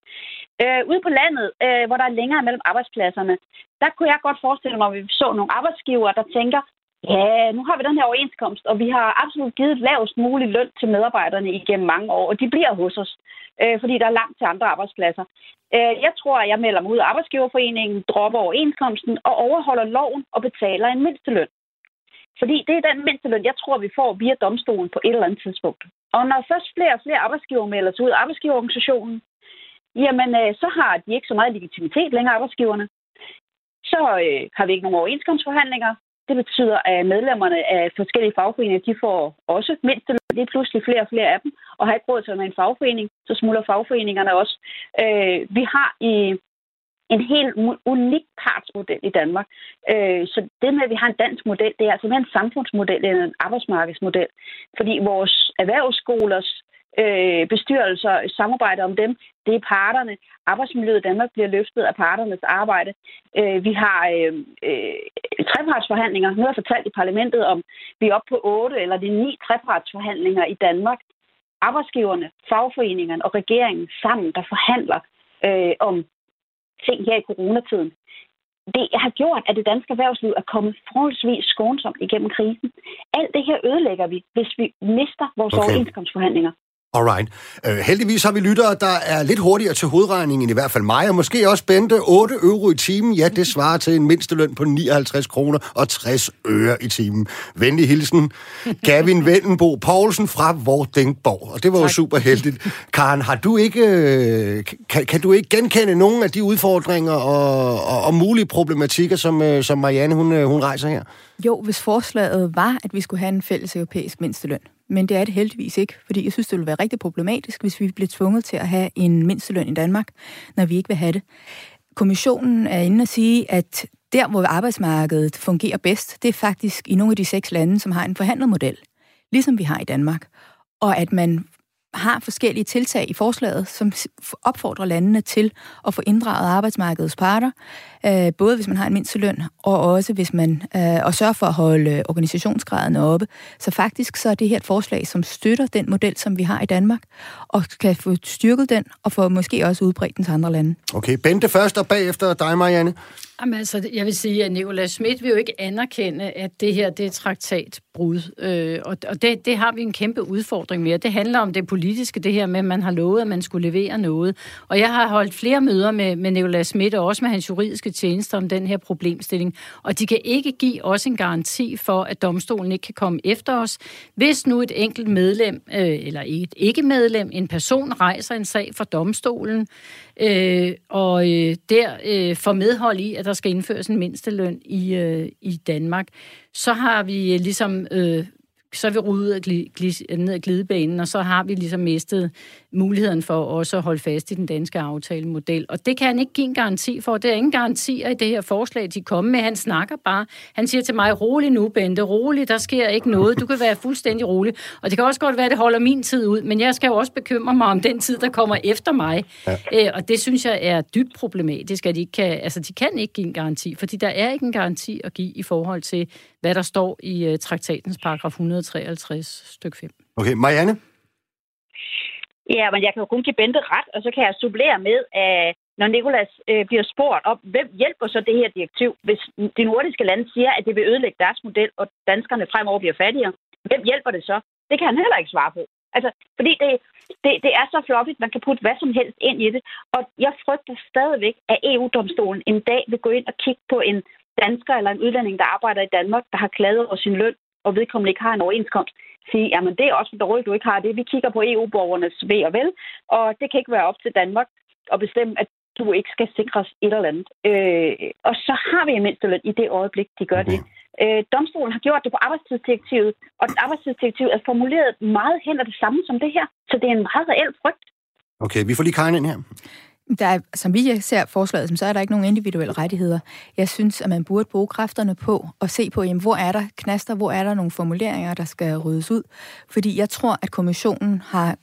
Speaker 5: Øh, ude på landet, øh, hvor der er længere mellem arbejdspladserne, der kunne jeg godt forestille mig, at vi så nogle arbejdsgivere, der tænker, Ja, nu har vi den her overenskomst, og vi har absolut givet lavest mulig løn til medarbejderne igennem mange år, og de bliver hos os, øh, fordi der er langt til andre arbejdspladser. Øh, jeg tror, at jeg melder mig ud af arbejdsgiverforeningen, dropper overenskomsten og overholder loven og betaler en mindsteløn. Fordi det er den mindsteløn, jeg tror, vi får via domstolen på et eller andet tidspunkt. Og når først flere og flere arbejdsgiver melder sig ud af arbejdsgiverorganisationen, jamen øh, så har de ikke så meget legitimitet længere, arbejdsgiverne. Så øh, har vi ikke nogen overenskomstforhandlinger, det betyder, at medlemmerne af forskellige fagforeninger, de får også mindst lige pludselig flere og flere af dem, og har ikke råd til at være en fagforening, så smuldrer fagforeningerne også. Øh, vi har i en helt unik partsmodel i Danmark. Øh, så det med, at vi har en dansk model, det er altså mere en samfundsmodel end en arbejdsmarkedsmodel. Fordi vores erhvervsskolers øh, bestyrelser, samarbejde om dem. Det er parterne. Arbejdsmiljøet i Danmark bliver løftet af parternes arbejde. Øh, vi har øh, øh, trepartsforhandlinger. Nu har jeg fortalt i parlamentet om, vi er oppe på otte eller de ni trepartsforhandlinger i Danmark. Arbejdsgiverne, fagforeningerne og regeringen sammen, der forhandler øh, om ting her i coronatiden det har gjort, at det danske erhvervsliv er kommet forholdsvis skånsomt igennem krisen. Alt det her ødelægger vi, hvis vi mister vores okay. overenskomstforhandlinger.
Speaker 1: Alright. Uh, heldigvis har vi lyttere, der er lidt hurtigere til hovedregningen, i hvert fald mig, og måske også Bente. 8 euro i timen, ja, det svarer til en mindsteløn på 59 kroner og 60 øre i timen. Venlig hilsen, [laughs] Gavin Vendenbo Poulsen fra Vordingborg. Og det var tak. jo super heldigt. Karen, har du ikke, øh, kan, kan du ikke genkende nogle af de udfordringer og, og, og mulige problematikker, som, øh, som Marianne hun, hun rejser her?
Speaker 3: Jo, hvis forslaget var, at vi skulle have en fælles europæisk mindsteløn, men det er det heldigvis ikke, fordi jeg synes, det ville være rigtig problematisk, hvis vi blev tvunget til at have en mindsteløn i Danmark, når vi ikke vil have det. Kommissionen er inde at sige, at der, hvor arbejdsmarkedet fungerer bedst, det er faktisk i nogle af de seks lande, som har en forhandlet model, ligesom vi har i Danmark. Og at man har forskellige tiltag i forslaget, som opfordrer landene til at få inddraget arbejdsmarkedets parter, øh, både hvis man har en mindsteløn, og også hvis man øh, og sørger for at holde øh, organisationsgraden oppe. Så faktisk så er det her et forslag, som støtter den model, som vi har i Danmark, og kan få styrket den, og få måske også udbredt den til andre lande.
Speaker 1: Okay, Bente først, og bagefter dig, Marianne.
Speaker 2: Jamen, altså, jeg vil sige, at Nicolas Schmidt vil jo ikke anerkende, at det her det er traktatbrud. Øh, og og det, det har vi en kæmpe udfordring med. Det handler om det politiske, det her med, at man har lovet, at man skulle levere noget. Og jeg har holdt flere møder med, med Nicolas Schmidt, og også med hans juridiske tjenester om den her problemstilling. Og de kan ikke give os en garanti for, at domstolen ikke kan komme efter os. Hvis nu et enkelt medlem, øh, eller et ikke-medlem, en person rejser en sag for domstolen, øh, og øh, der øh, får medhold i, at der skal indføres en mindsteløn i, øh, i Danmark, så har vi øh, ligesom øh, så er vi rudet ned ad glidebanen, og så har vi ligesom mistet muligheden for også at holde fast i den danske aftalemodel. Og det kan han ikke give en garanti for. Der er ingen garantier i det her forslag, de kommer med. Han snakker bare. Han siger til mig, rolig nu, Bente, rolig, der sker ikke noget. Du kan være fuldstændig rolig. Og det kan også godt være, at det holder min tid ud, men jeg skal jo også bekymre mig om den tid, der kommer efter mig. Ja. Æ, og det synes jeg er dybt problematisk, at de, kan, altså, de kan ikke give en garanti, fordi der er ikke en garanti at give i forhold til, hvad der står i uh, traktatens paragraf 153 stykke 5.
Speaker 1: Okay, Marianne?
Speaker 5: Ja, men jeg kan jo kun give Bente ret, og så kan jeg supplere med, at når Nikolas øh, bliver spurgt om, hvem hjælper så det her direktiv, hvis de nordiske lande siger, at det vil ødelægge deres model, og danskerne fremover bliver fattigere, hvem hjælper det så? Det kan han heller ikke svare på. Altså, fordi det, det, det er så fluffigt, man kan putte hvad som helst ind i det. Og jeg frygter stadigvæk, at EU-domstolen en dag vil gå ind og kigge på en dansker eller en udlænding, der arbejder i Danmark, der har klaget over sin løn, og vedkommende ikke har en overenskomst, sige, jamen det er også dårligt, du ikke har det. Vi kigger på EU-borgernes ved og vel, og det kan ikke være op til Danmark at bestemme, at du ikke skal sikres et eller andet. Øh, og så har vi en mindsteløn i det øjeblik, de gør det. Øh, domstolen har gjort det på arbejdstidsdirektivet, og arbejdstidsdirektivet er formuleret meget hen af det samme som det her, så det er en meget reel frygt.
Speaker 1: Okay, vi får lige Karin ind her.
Speaker 3: Der er, som vi ser forslaget, så er der ikke nogen individuelle rettigheder. Jeg synes, at man burde bruge kræfterne på at se på, jamen, hvor er der knaster, hvor er der nogle formuleringer, der skal ryddes ud. Fordi jeg tror, at kommissionen har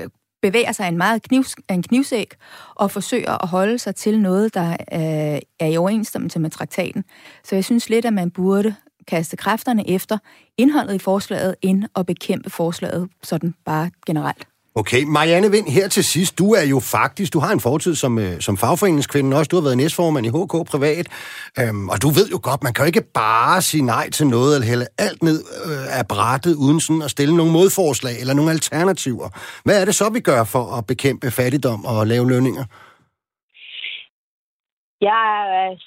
Speaker 3: øh, bevæger sig en meget knivs, en knivsæk og forsøger at holde sig til noget, der øh, er i overensstemmelse med traktaten. Så jeg synes lidt, at man burde kaste kræfterne efter indholdet i forslaget, ind og bekæmpe forslaget sådan bare generelt.
Speaker 1: Okay, Marianne Vind, her til sidst, du er jo faktisk, du har en fortid som, øh, som fagforeningskvinde også, du har været næstformand i HK Privat, øhm, og du ved jo godt, man kan jo ikke bare sige nej til noget, eller hælde alt ned øh, af brættet, uden sådan at stille nogle modforslag eller nogle alternativer. Hvad er det så, vi gør for at bekæmpe fattigdom og lave lønninger?
Speaker 5: Jeg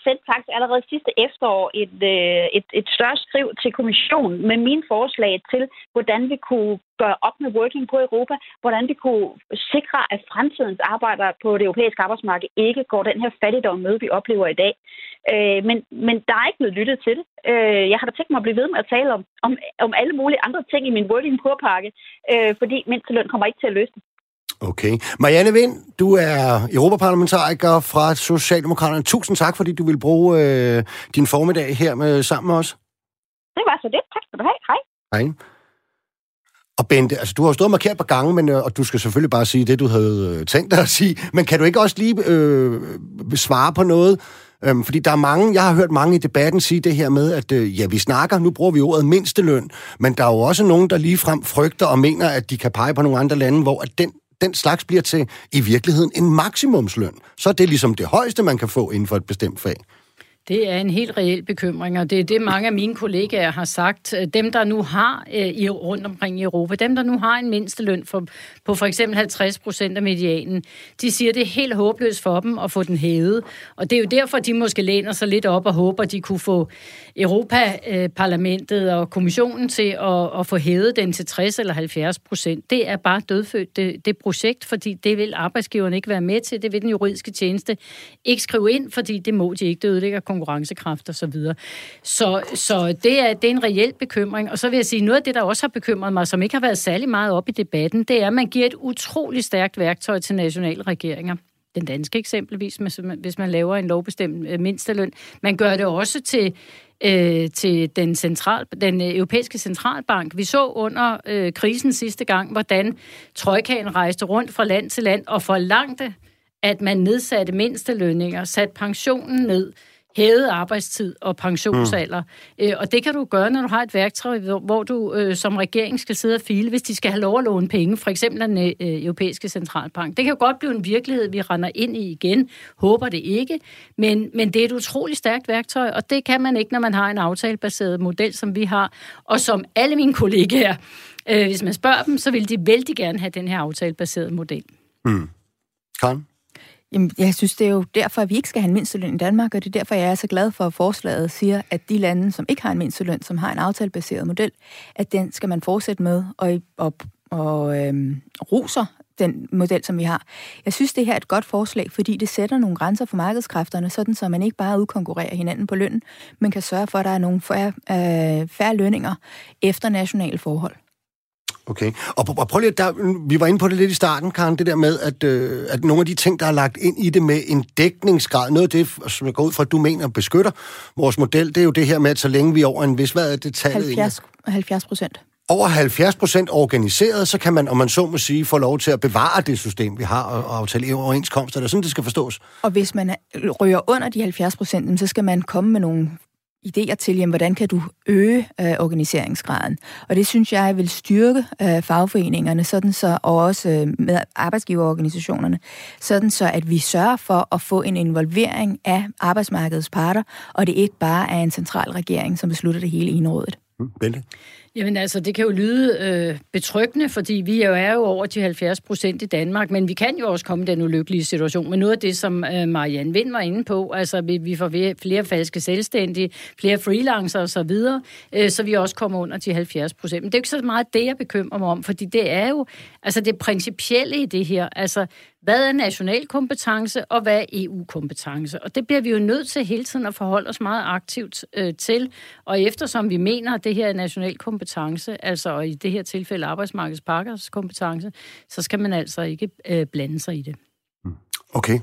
Speaker 5: sendte faktisk allerede sidste efterår et, øh, et, et større skriv til kommissionen med mine forslag til, hvordan vi kunne gøre op med working på Europa, hvordan vi kunne sikre, at fremtidens arbejdere på det europæiske arbejdsmarked ikke går den her fattigdom med, vi oplever i dag. Øh, men, men der er ikke blevet lyttet til det. Øh, jeg har da tænkt mig at blive ved med at tale om, om, om alle mulige andre ting i min working på pakke, øh, fordi mindsteløn kommer ikke til at løse det.
Speaker 1: Okay. Marianne Vind, du er europaparlamentariker fra Socialdemokraterne. Tusind tak, fordi du vil bruge øh, din formiddag her med, sammen med os.
Speaker 5: Det var så det. Tak skal du have. Hej.
Speaker 1: Hej. Og Bente, altså du har jo stået markeret på gange, men, øh, og du skal selvfølgelig bare sige det, du havde øh, tænkt dig at sige. Men kan du ikke også lige øh, svare på noget? Øhm, fordi der er mange, jeg har hørt mange i debatten sige det her med, at øh, ja, vi snakker, nu bruger vi ordet mindsteløn, men der er jo også nogen, der ligefrem frygter og mener, at de kan pege på nogle andre lande, hvor at den, den slags bliver til i virkeligheden en maksimumsløn. Så er det ligesom det højeste, man kan få inden for et bestemt fag.
Speaker 2: Det er en helt reel bekymring, og det er det, mange af mine kollegaer har sagt. Dem, der nu har øh, i, rundt omkring i Europa, dem, der nu har en mindsteløn for, på for eksempel 50 procent af medianen, de siger, det er helt håbløst for dem at få den hævet. Og det er jo derfor, de måske læner sig lidt op og håber, de kunne få Europaparlamentet øh, og kommissionen til at, at få hævet den til 60 eller 70 procent. Det er bare dødfødt, det, det projekt, fordi det vil arbejdsgiverne ikke være med til. Det vil den juridiske tjeneste ikke skrive ind, fordi det må de ikke. Det ødelægger konkurrencekraft og så videre. Så, så det, er, det er en reel bekymring. Og så vil jeg sige, noget af det, der også har bekymret mig, som ikke har været særlig meget op i debatten, det er, at man giver et utroligt stærkt værktøj til nationale regeringer den danske eksempelvis, hvis man laver en lovbestemt øh, mindsteløn. Man gør det også til øh, til den, central, den europæiske centralbank. Vi så under øh, krisen sidste gang, hvordan trojkaen rejste rundt fra land til land og forlangte, at man nedsatte mindstelønninger, satte pensionen ned, hævet arbejdstid og pensionsalder. Mm. Øh, og det kan du gøre, når du har et værktøj, hvor du øh, som regering skal sidde og file, hvis de skal have lov at låne penge, for eksempel den øh, europæiske centralbank. Det kan jo godt blive en virkelighed, vi render ind i igen. Håber det ikke. Men, men det er et utroligt stærkt værktøj, og det kan man ikke, når man har en aftalebaseret model, som vi har, og som alle mine kollegaer, øh, hvis man spørger dem, så vil de vældig gerne have den her aftalebaserede model.
Speaker 1: Mm. Karen?
Speaker 3: Jamen, jeg synes, det er jo derfor, at vi ikke skal have en mindsteløn i Danmark, og det er derfor, jeg er så glad for, at forslaget siger, at de lande, som ikke har en mindsteløn, som har en aftalebaseret model, at den skal man fortsætte med og, og, og øhm, roser den model, som vi har. Jeg synes, det her er et godt forslag, fordi det sætter nogle grænser for markedskræfterne, sådan så man ikke bare udkonkurrerer hinanden på lønnen, men kan sørge for, at der er nogle færre, øh, færre lønninger efter nationale forhold.
Speaker 1: Okay, og, og prøv lige, der, vi var inde på det lidt i starten, Karen, det der med, at, øh, at nogle af de ting, der er lagt ind i det med en dækningsgrad, noget af det, som jeg går ud fra, at du mener beskytter vores model, det er jo det her med, at så længe vi er over en vis, hvad er det tallet?
Speaker 3: 70, 70 procent.
Speaker 1: Over 70 procent organiseret, så kan man, om man så må sige, få lov til at bevare det system, vi har, og aftale overenskomster. Er det sådan, det skal forstås?
Speaker 3: Og hvis man rører under de 70 procent, så skal man komme med nogle idéer til, jamen, hvordan kan du øge øh, organiseringsgraden. Og det synes jeg vil styrke øh, fagforeningerne, sådan så, og også øh, med arbejdsgiverorganisationerne, sådan så, at vi sørger for at få en involvering af arbejdsmarkedets parter, og det ikke bare er en central regering, som beslutter det hele i enrådet.
Speaker 1: Mm,
Speaker 2: Jamen altså, det kan jo lyde øh, betryggende, fordi vi jo er jo over de 70 procent i Danmark, men vi kan jo også komme i den ulykkelige situation. Men noget af det, som øh, Marianne Vind var inde på, altså vi, vi får flere falske selvstændige, flere freelancer osv., så, videre, øh, så vi også kommer under de 70 procent. Men det er jo ikke så meget det, jeg bekymrer mig om, fordi det er jo altså det principielle i det her. Altså, hvad er national kompetence, og hvad er EU-kompetence? Og det bliver vi jo nødt til hele tiden at forholde os meget aktivt øh, til. Og eftersom vi mener, at det her er national kompetence, altså og i det her tilfælde arbejdsmarkedspakkers kompetence, så skal man altså ikke øh, blande sig i det.
Speaker 1: Okay.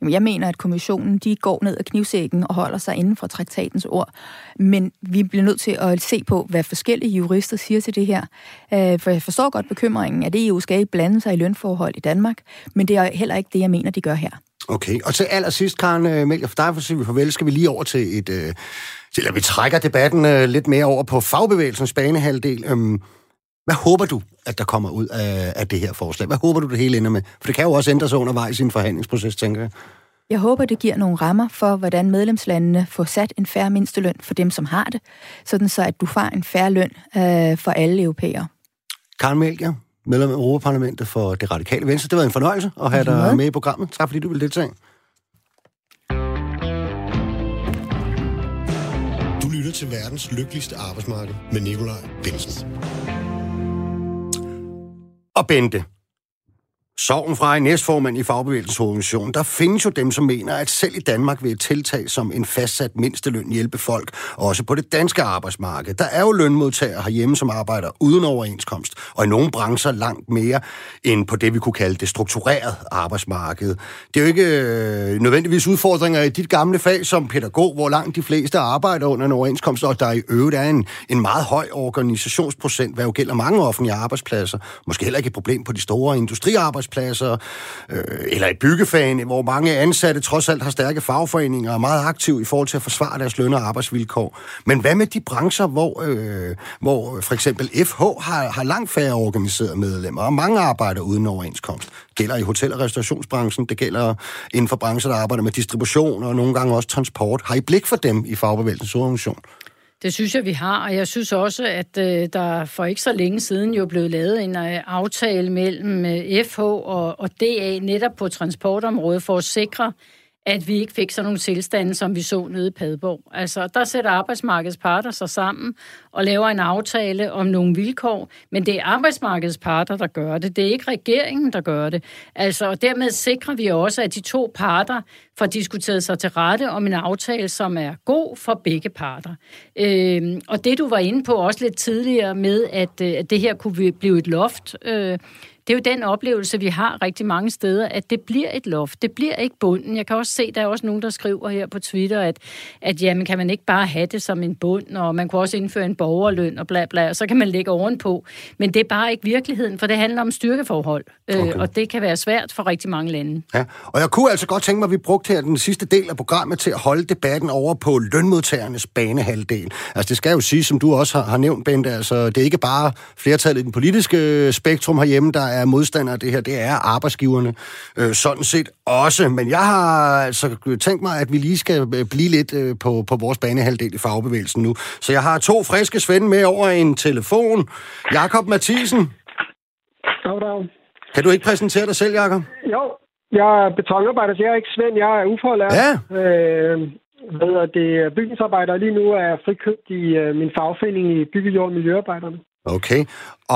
Speaker 3: Jamen, jeg mener, at kommissionen de går ned ad knivsækken og holder sig inden for traktatens ord. Men vi bliver nødt til at se på, hvad forskellige jurister siger til det her. Øh, for jeg forstår godt bekymringen, at EU skal ikke blande sig i lønforhold i Danmark, men det er heller ikke det, jeg mener, de gør her.
Speaker 1: Okay, og til allersidst, Karen øh, Mælger, for dig for at sige farvel, skal vi lige over til et... At vi trækker debatten øh, lidt mere over på fagbevægelsens banehalvdel. Øhm, hvad håber du, at der kommer ud af, af det her forslag? Hvad håber du, det hele ender med? For det kan jo også ændre sig undervejs i en forhandlingsproces, tænker jeg.
Speaker 3: Jeg håber, det giver nogle rammer for, hvordan medlemslandene får sat en færre mindsteløn for dem, som har det, sådan så at du får en færre løn øh, for alle europæere.
Speaker 1: Karen Melger, medlem af Europaparlamentet for det radikale venstre. Det var en fornøjelse at have dig med i programmet. Tak fordi du ville deltage. Til verdens lykkeligste arbejdsmarked med Nikolaj Bensen. Og Bente, Sorgen fra en næstformand i Fagbevægelsens organisation. Der findes jo dem, som mener, at selv i Danmark vil et tiltag som en fastsat mindsteløn hjælpe folk, også på det danske arbejdsmarked. Der er jo lønmodtagere herhjemme, som arbejder uden overenskomst, og i nogle brancher langt mere end på det, vi kunne kalde det strukturerede arbejdsmarked. Det er jo ikke øh, nødvendigvis udfordringer i dit gamle fag som pædagog, hvor langt de fleste arbejder under en overenskomst, og der i øvrigt er en, en meget høj organisationsprocent, hvad jo gælder mange offentlige arbejdspladser. Måske heller ikke et problem på de store industriarbejdspladser, arbejdspladser, øh, eller i byggefagen, hvor mange ansatte trods alt har stærke fagforeninger og er meget aktive i forhold til at forsvare deres løn- og arbejdsvilkår. Men hvad med de brancher, hvor, øh, hvor for eksempel FH har, har langt færre organiserede medlemmer, og mange arbejder uden overenskomst? Det gælder i hotel- og restaurationsbranchen, det gælder inden for brancher, der arbejder med distribution og nogle gange også transport. Har I blik for dem i fagbevægelsens organisation?
Speaker 2: Det synes jeg, vi har, og jeg synes også, at øh, der for ikke så længe siden jo blev lavet en øh, aftale mellem øh, FH og, og DA netop på transportområdet for at sikre, at vi ikke fik sådan nogle tilstande, som vi så nede i Padborg. Altså, der sætter arbejdsmarkedets parter sig sammen og laver en aftale om nogle vilkår, men det er arbejdsmarkedets parter, der gør det. Det er ikke regeringen, der gør det. Altså, og dermed sikrer vi også, at de to parter får diskuteret sig til rette om en aftale, som er god for begge parter. Øh, og det, du var inde på også lidt tidligere med, at, øh, at det her kunne blive et loft, øh, det er jo den oplevelse, vi har rigtig mange steder, at det bliver et loft. Det bliver ikke bunden. Jeg kan også se, der er også nogen, der skriver her på Twitter, at, at jamen, kan man ikke bare have det som en bund, og man kunne også indføre en borgerløn og bla bla, og så kan man lægge ovenpå. Men det er bare ikke virkeligheden, for det handler om styrkeforhold, øh, okay. og det kan være svært for rigtig mange lande.
Speaker 1: Ja, og jeg kunne altså godt tænke mig, at vi brugte her den sidste del af programmet til at holde debatten over på lønmodtagernes banehalvdel. Altså det skal jo sige, som du også har, har nævnt, Bente, altså det er ikke bare flertallet i den politiske spektrum herhjemme, der er modstandere af det her, det er arbejdsgiverne øh, sådan set også. Men jeg har altså tænkt mig, at vi lige skal øh, blive lidt øh, på, på vores banehalvdel i fagbevægelsen nu. Så jeg har to friske svende med over en telefon. Jakob Mathisen.
Speaker 6: Dag, dag.
Speaker 1: Kan du ikke præsentere dig selv, Jakob?
Speaker 6: Jo, jeg er betonarbejder, så jeg er ikke Svend, jeg er ufaglært.
Speaker 1: Ja.
Speaker 6: Øh, hvad det, bygningsarbejder lige nu er frikøbt i øh, min fagforening i Byggejord og Miljøarbejderne.
Speaker 1: Okay.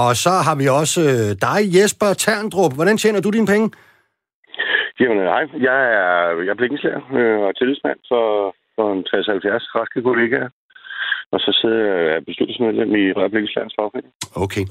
Speaker 1: Og så har vi også øh, dig, Jesper Terndrup. Hvordan tjener du dine penge?
Speaker 7: Jamen, nej, Jeg er, jeg er blikkenslager øh, og tillidsmand for, for en 60-70 raske kollegaer og så sidder jeg bestyrelsesmedlem i Rørblikkeslærens fagforening.
Speaker 1: Okay.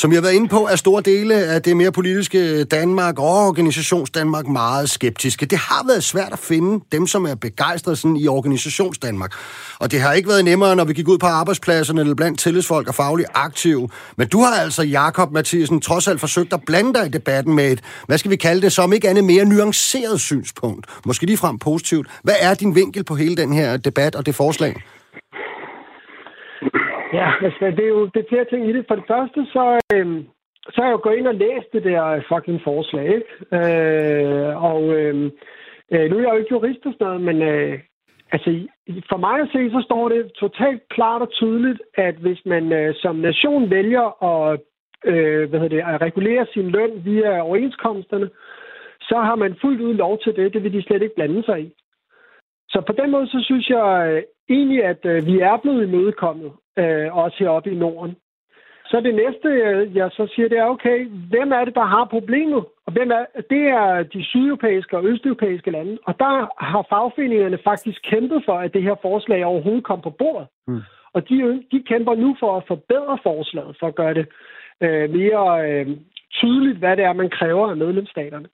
Speaker 1: Som jeg har været inde på, er store dele af det mere politiske Danmark og organisations Danmark meget skeptiske. Det har været svært at finde dem, som er begejstrede sådan i organisations Danmark. Og det har ikke været nemmere, når vi gik ud på arbejdspladserne eller blandt tillidsfolk og fagligt aktive. Men du har altså, Jakob Mathisen, trods alt forsøgt at blande dig i debatten med et, hvad skal vi kalde det, som ikke andet mere nuanceret synspunkt. Måske ligefrem positivt. Hvad er din vinkel på hele den her debat og det forslag?
Speaker 6: Ja, altså, det er jo det er flere ting i det. For det første, så, øh, så har jeg jo gået ind og læst det der fucking forslag, ikke? Øh, og øh, øh, nu er jeg jo ikke jurist og sådan noget, men øh, altså, for mig at se, så står det totalt klart og tydeligt, at hvis man øh, som nation vælger at, øh, hvad hedder det, at regulere sin løn via overenskomsterne, så har man fuldt ud lov til det. Det vil de slet ikke blande sig i. Så på den måde, så synes jeg øh, egentlig, at øh, vi er blevet imødekommet øh, også heroppe i Norden. Så det næste, øh, jeg så siger, det er, okay, hvem er det, der har problemet? Og hvem er, det er de sydeuropæiske og østeuropæiske lande. Og der har fagforeningerne faktisk kæmpet for, at det her forslag overhovedet kom på bordet. Mm. Og de, de kæmper nu for at forbedre forslaget, for at gøre det øh, mere øh, tydeligt, hvad det er, man kræver af medlemsstaterne.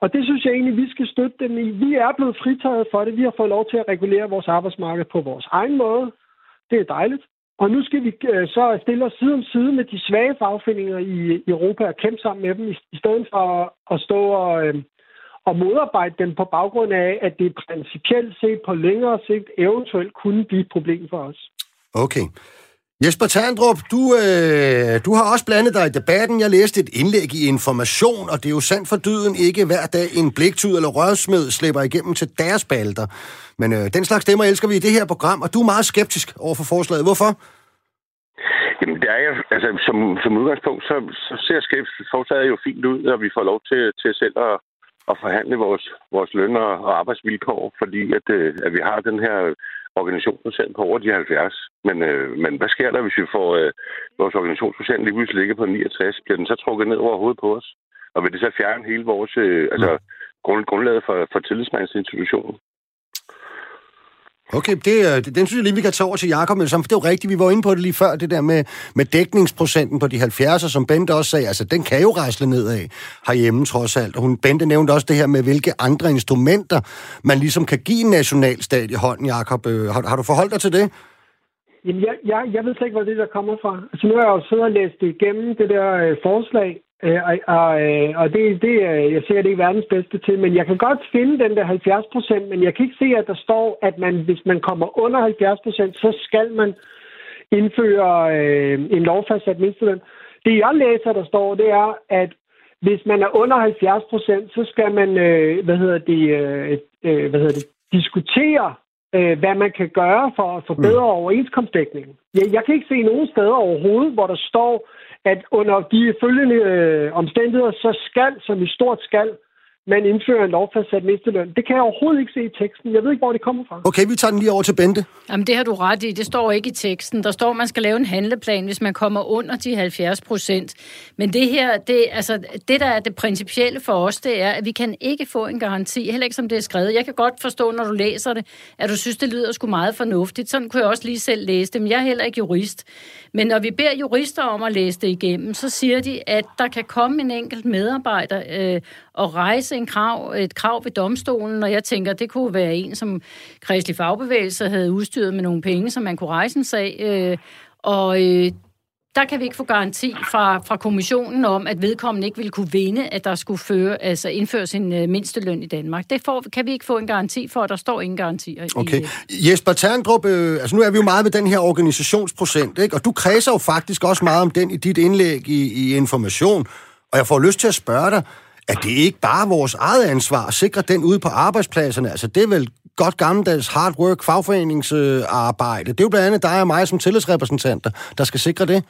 Speaker 6: Og det synes jeg egentlig, vi skal støtte dem i. Vi er blevet fritaget for det. Vi har fået lov til at regulere vores arbejdsmarked på vores egen måde. Det er dejligt. Og nu skal vi øh, så stille os side om side med de svage fagforeninger i Europa og kæmpe sammen med dem, i stedet for at stå og, øh, og modarbejde dem på baggrund af, at det principielt set på længere sigt eventuelt kunne blive et problem for os.
Speaker 1: Okay. Jesper Tandrup, du, øh, du har også blandet dig i debatten. Jeg læste et indlæg i Information, og det er jo sandt for dyden ikke hver dag en bliktud eller rørsmed slipper igennem til deres balder. Men øh, den slags stemmer elsker vi i det her program, og du er meget skeptisk over for forslaget. Hvorfor?
Speaker 7: Jamen, det er jeg, altså, som, som udgangspunkt, så, så ser skæbsforslaget jo fint ud, og vi får lov til, til selv at, at forhandle vores, vores løn- og arbejdsvilkår, fordi at, øh, at vi har den her organisationsprocent på over de 70. Men, øh, men hvad sker der, hvis vi får øh, vores organisationsprocent lige pludselig ligger på 69? Bliver den så trukket ned over hovedet på os? Og vil det så fjerne hele vores, øh, altså, grund, grundlaget for, for tillidsmandsinstitutionen?
Speaker 1: Okay, det, den synes jeg lige, vi kan tage over til Jakob, men det er jo rigtigt, vi var inde på det lige før, det der med, med dækningsprocenten på de 70'er, som Bente også sagde, altså den kan jo rejsle nedad herhjemme trods alt. Og hun, Bente nævnte også det her med, hvilke andre instrumenter man ligesom kan give en nationalstat i hånden, Jakob. Øh, har, har du forholdt dig til det?
Speaker 6: Jamen, jeg, jeg, jeg ved slet ikke, hvor det der kommer fra. Altså, nu har jeg jo siddet og læst igennem det der øh, forslag, Øh, og, øh, og det, det jeg ser det ikke verdens bedste til, men jeg kan godt finde den der 70 procent, men jeg kan ikke se, at der står, at man, hvis man kommer under 70 procent, så skal man indføre øh, en lovfastsat mindsteløn. Det jeg læser, der står, det er, at hvis man er under 70 procent, så skal man, øh, hvad hedder det, øh, øh, hvad hedder det, diskutere, øh, hvad man kan gøre for at forbedre mm. overenskomstdækningen. Jeg, jeg kan ikke se nogen steder overhovedet, hvor der står, at under de følgende øh, omstændigheder, så skal, som i stort skal, man indfører en lovfastsat mindsteløn. Det kan jeg overhovedet ikke se i teksten. Jeg ved ikke, hvor det kommer fra.
Speaker 1: Okay, vi tager den lige over til Bente.
Speaker 2: Jamen, det har du ret i. Det står ikke i teksten. Der står, at man skal lave en handleplan, hvis man kommer under de 70 procent. Men det her, det, altså, det der er det principielle for os, det er, at vi kan ikke få en garanti, heller ikke som det er skrevet. Jeg kan godt forstå, når du læser det, at du synes, det lyder sgu meget fornuftigt. Sådan kunne jeg også lige selv læse det, men jeg er heller ikke jurist. Men når vi beder jurister om at læse det igennem, så siger de, at der kan komme en enkelt medarbejder øh, og rejse en krav, et krav ved domstolen, og jeg tænker, det kunne være en, som Kristelig Fagbevægelse havde udstyret med nogle penge, som man kunne rejse en sag, øh, og øh, der kan vi ikke få garanti fra, fra kommissionen om, at vedkommende ikke vil kunne vinde, at der skulle føre, altså indføre sin uh, mindsteløn i Danmark. Det får, kan vi ikke få en garanti for, at der står ingen garantier.
Speaker 1: Okay. I, Jesper Terndrup, øh, altså nu er vi jo meget ved den her organisationsprocent, ikke? og du kredser jo faktisk også meget om den i dit indlæg i, i Information, og jeg får lyst til at spørge dig, er det ikke bare vores eget ansvar at sikre den ude på arbejdspladserne? Altså det er vel godt gammeldags hard work fagforeningsarbejde. Det er jo blandt andet dig og mig som tillidsrepræsentanter, der skal sikre det.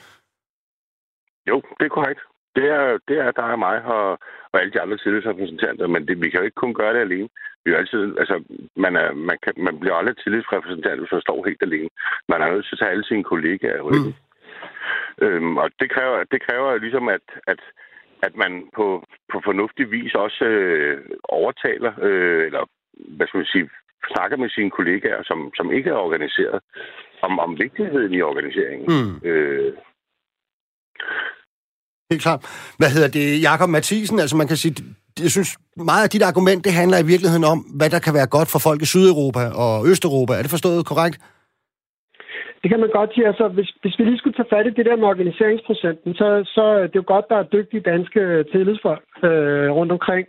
Speaker 7: Jo, det er korrekt. Det er, det er dig og mig og, og alle de andre tillidsrepræsentanter, men det, vi kan jo ikke kun gøre det alene. Vi er altid, altså, man, er, man, kan, man bliver aldrig tillidsrepræsentant, hvis man står helt alene. Man er nødt til at tage alle sine kollegaer i ryggen. Mm. Øhm, og det kræver, det kræver ligesom, at, at, at man på, på fornuftig vis også øh, overtaler, øh, eller hvad skal man sige, snakker med sine kollegaer, som, som ikke er organiseret, om, om vigtigheden i organiseringen. Mm. Øh.
Speaker 1: Helt klart. Hvad hedder det? Jakob Mathisen, altså man kan sige, jeg synes meget af dit argument, det handler i virkeligheden om, hvad der kan være godt for folk i Sydeuropa og Østeuropa. Er det forstået korrekt?
Speaker 6: Det kan man godt sige. Altså, hvis, hvis vi lige skulle tage fat i det der med organiseringsprocenten, så, så det er jo godt, der er dygtige danske tillidsfolk øh, rundt omkring,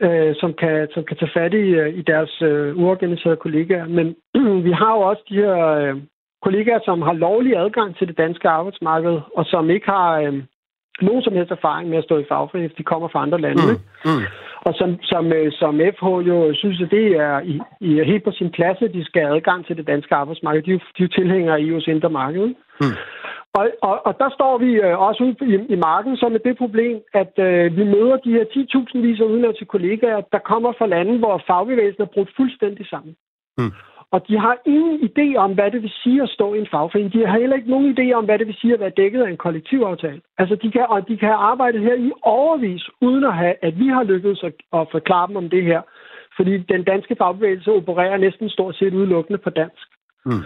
Speaker 6: øh, som, kan, som kan tage fat i, øh, i deres øh, uorganiserede kollegaer. Men [clears throat] vi har jo også de her øh, kollegaer, som har lovlig adgang til det danske arbejdsmarked, og som ikke har øh, nogen som helst erfaring med at stå i fagforening, de kommer fra andre lande. Mm. Mm. Og som, som, øh, som FH jo synes, at det er i, i, helt på sin plads, at de skal have adgang til det danske arbejdsmarked. De, de er jo tilhængere af EU's indre marked. Mm. Og, og, og der står vi øh, også ude i, i marken så med det problem, at øh, vi møder de her 10.000 vis af udenlandske kollegaer, der kommer fra lande, hvor fagbevægelsen er brudt fuldstændig sammen. Mm. Og de har ingen idé om, hvad det vil sige at stå i en fagforening. De har heller ikke nogen idé om, hvad det vil sige at være dækket af en kollektivaftale. Altså, de kan, og de kan arbejde her i overvis, uden at have, at vi har lykkedes at, at forklare dem om det her. Fordi den danske fagbevægelse opererer næsten stort set udelukkende på dansk. Mm.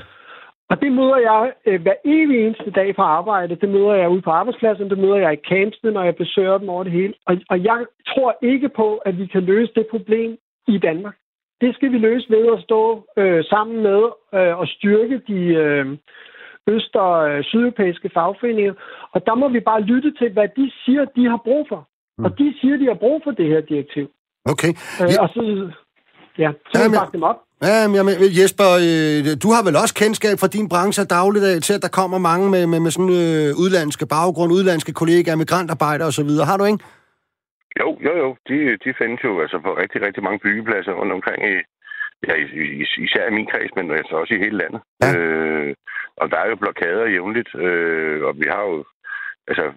Speaker 6: Og det møder jeg øh, hver evig eneste dag på arbejde. Det møder jeg ude på arbejdspladsen, det møder jeg i campsene, når jeg besøger dem over det hele. Og, og jeg tror ikke på, at vi kan løse det problem i Danmark. Det skal vi løse ved at stå øh, sammen med øh, og styrke de øh, øst- og øh, sydeuropæiske fagforeninger. Og der må vi bare lytte til, hvad de siger, de har brug for. Mm. Og de siger, de har brug for det her direktiv.
Speaker 1: Okay.
Speaker 6: Øh, ja. Og så, ja, så ja, vi dem op.
Speaker 1: Ja, men Jesper, øh, du har vel også kendskab fra din branche dagligdag til, at der kommer mange med, med, med sådan øh, udlandske baggrund, udlandske kollegaer, migrantarbejdere osv. Har du ikke?
Speaker 7: Jo, jo, jo. De, de findes jo altså på rigtig, rigtig mange byggepladser rundt omkring i, ja, især i min kreds, men altså også i hele landet. Ja. Øh, og der er jo blokader jævnligt, øh, og vi har jo, altså,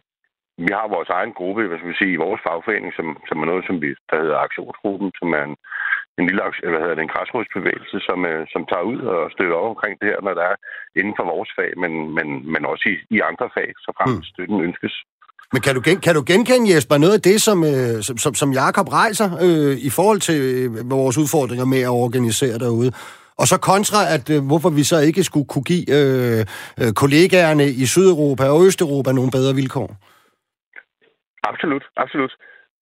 Speaker 7: vi har vores egen gruppe, hvad skal vi sige, i vores fagforening, som, som er noget, som vi, der hedder Aktionsgruppen, som er en, en lille hvad hedder det, en græsrodsbevægelse, som, øh, som tager ud og støtter over omkring det her, når der er inden for vores fag, men, men, men også i, i andre fag, så frem mm. støtten ønskes.
Speaker 1: Men kan du, gen, kan du genkende, Jesper, noget af det, som, øh, som, som, som Jacob rejser øh, i forhold til øh, vores udfordringer med at organisere derude? Og så kontra, at øh, hvorfor vi så ikke skulle kunne give øh, øh, kollegaerne i Sydeuropa og Østeuropa nogle bedre vilkår?
Speaker 7: Absolut, absolut.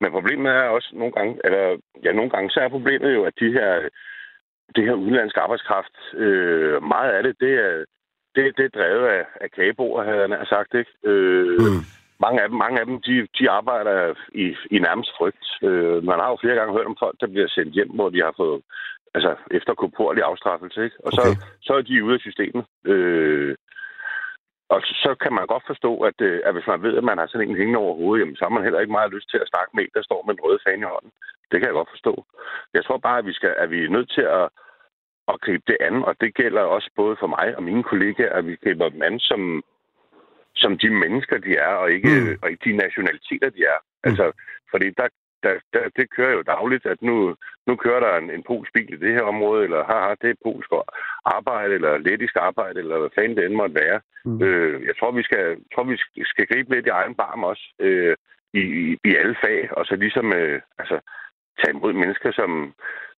Speaker 7: Men problemet er også nogle gange, eller ja, nogle gange, så er problemet jo, at de her, det her udenlandske arbejdskraft, øh, meget af det, det er, det, det er drevet af, af kageboer, havde jeg sagt, ikke? Øh, mm. Mange af dem, mange af dem de, de arbejder i, i nærmest frygt. Øh, man har jo flere gange hørt om folk, der bliver sendt hjem, hvor de har fået altså efter korporlig afstraffelse, ikke? Og okay. så, så er de ude af systemet. Øh, og så kan man godt forstå, at, øh, at hvis man ved, at man har sådan en hængende over hovedet, jamen, så har man heller ikke meget lyst til at snakke med en, der står med en rød fan i hånden. Det kan jeg godt forstå. Jeg tror bare, at vi, skal, at vi er nødt til at, at gribe det an, og det gælder også både for mig og mine kollegaer, at vi griber dem an som, som de mennesker, de er, og ikke, mm. og ikke de nationaliteter, de er. Mm. Altså, fordi der, der, der, det kører jo dagligt, at nu, nu kører der en, en polsk bil i det her område, eller haha, det er polsk arbejde, eller lettisk arbejde, eller hvad fanden det end måtte være. Mm. Øh, jeg tror, vi skal, tror, vi skal gribe lidt i egen barm også, øh, i, i, i alle fag, og så ligesom øh, altså, tage imod mennesker, som,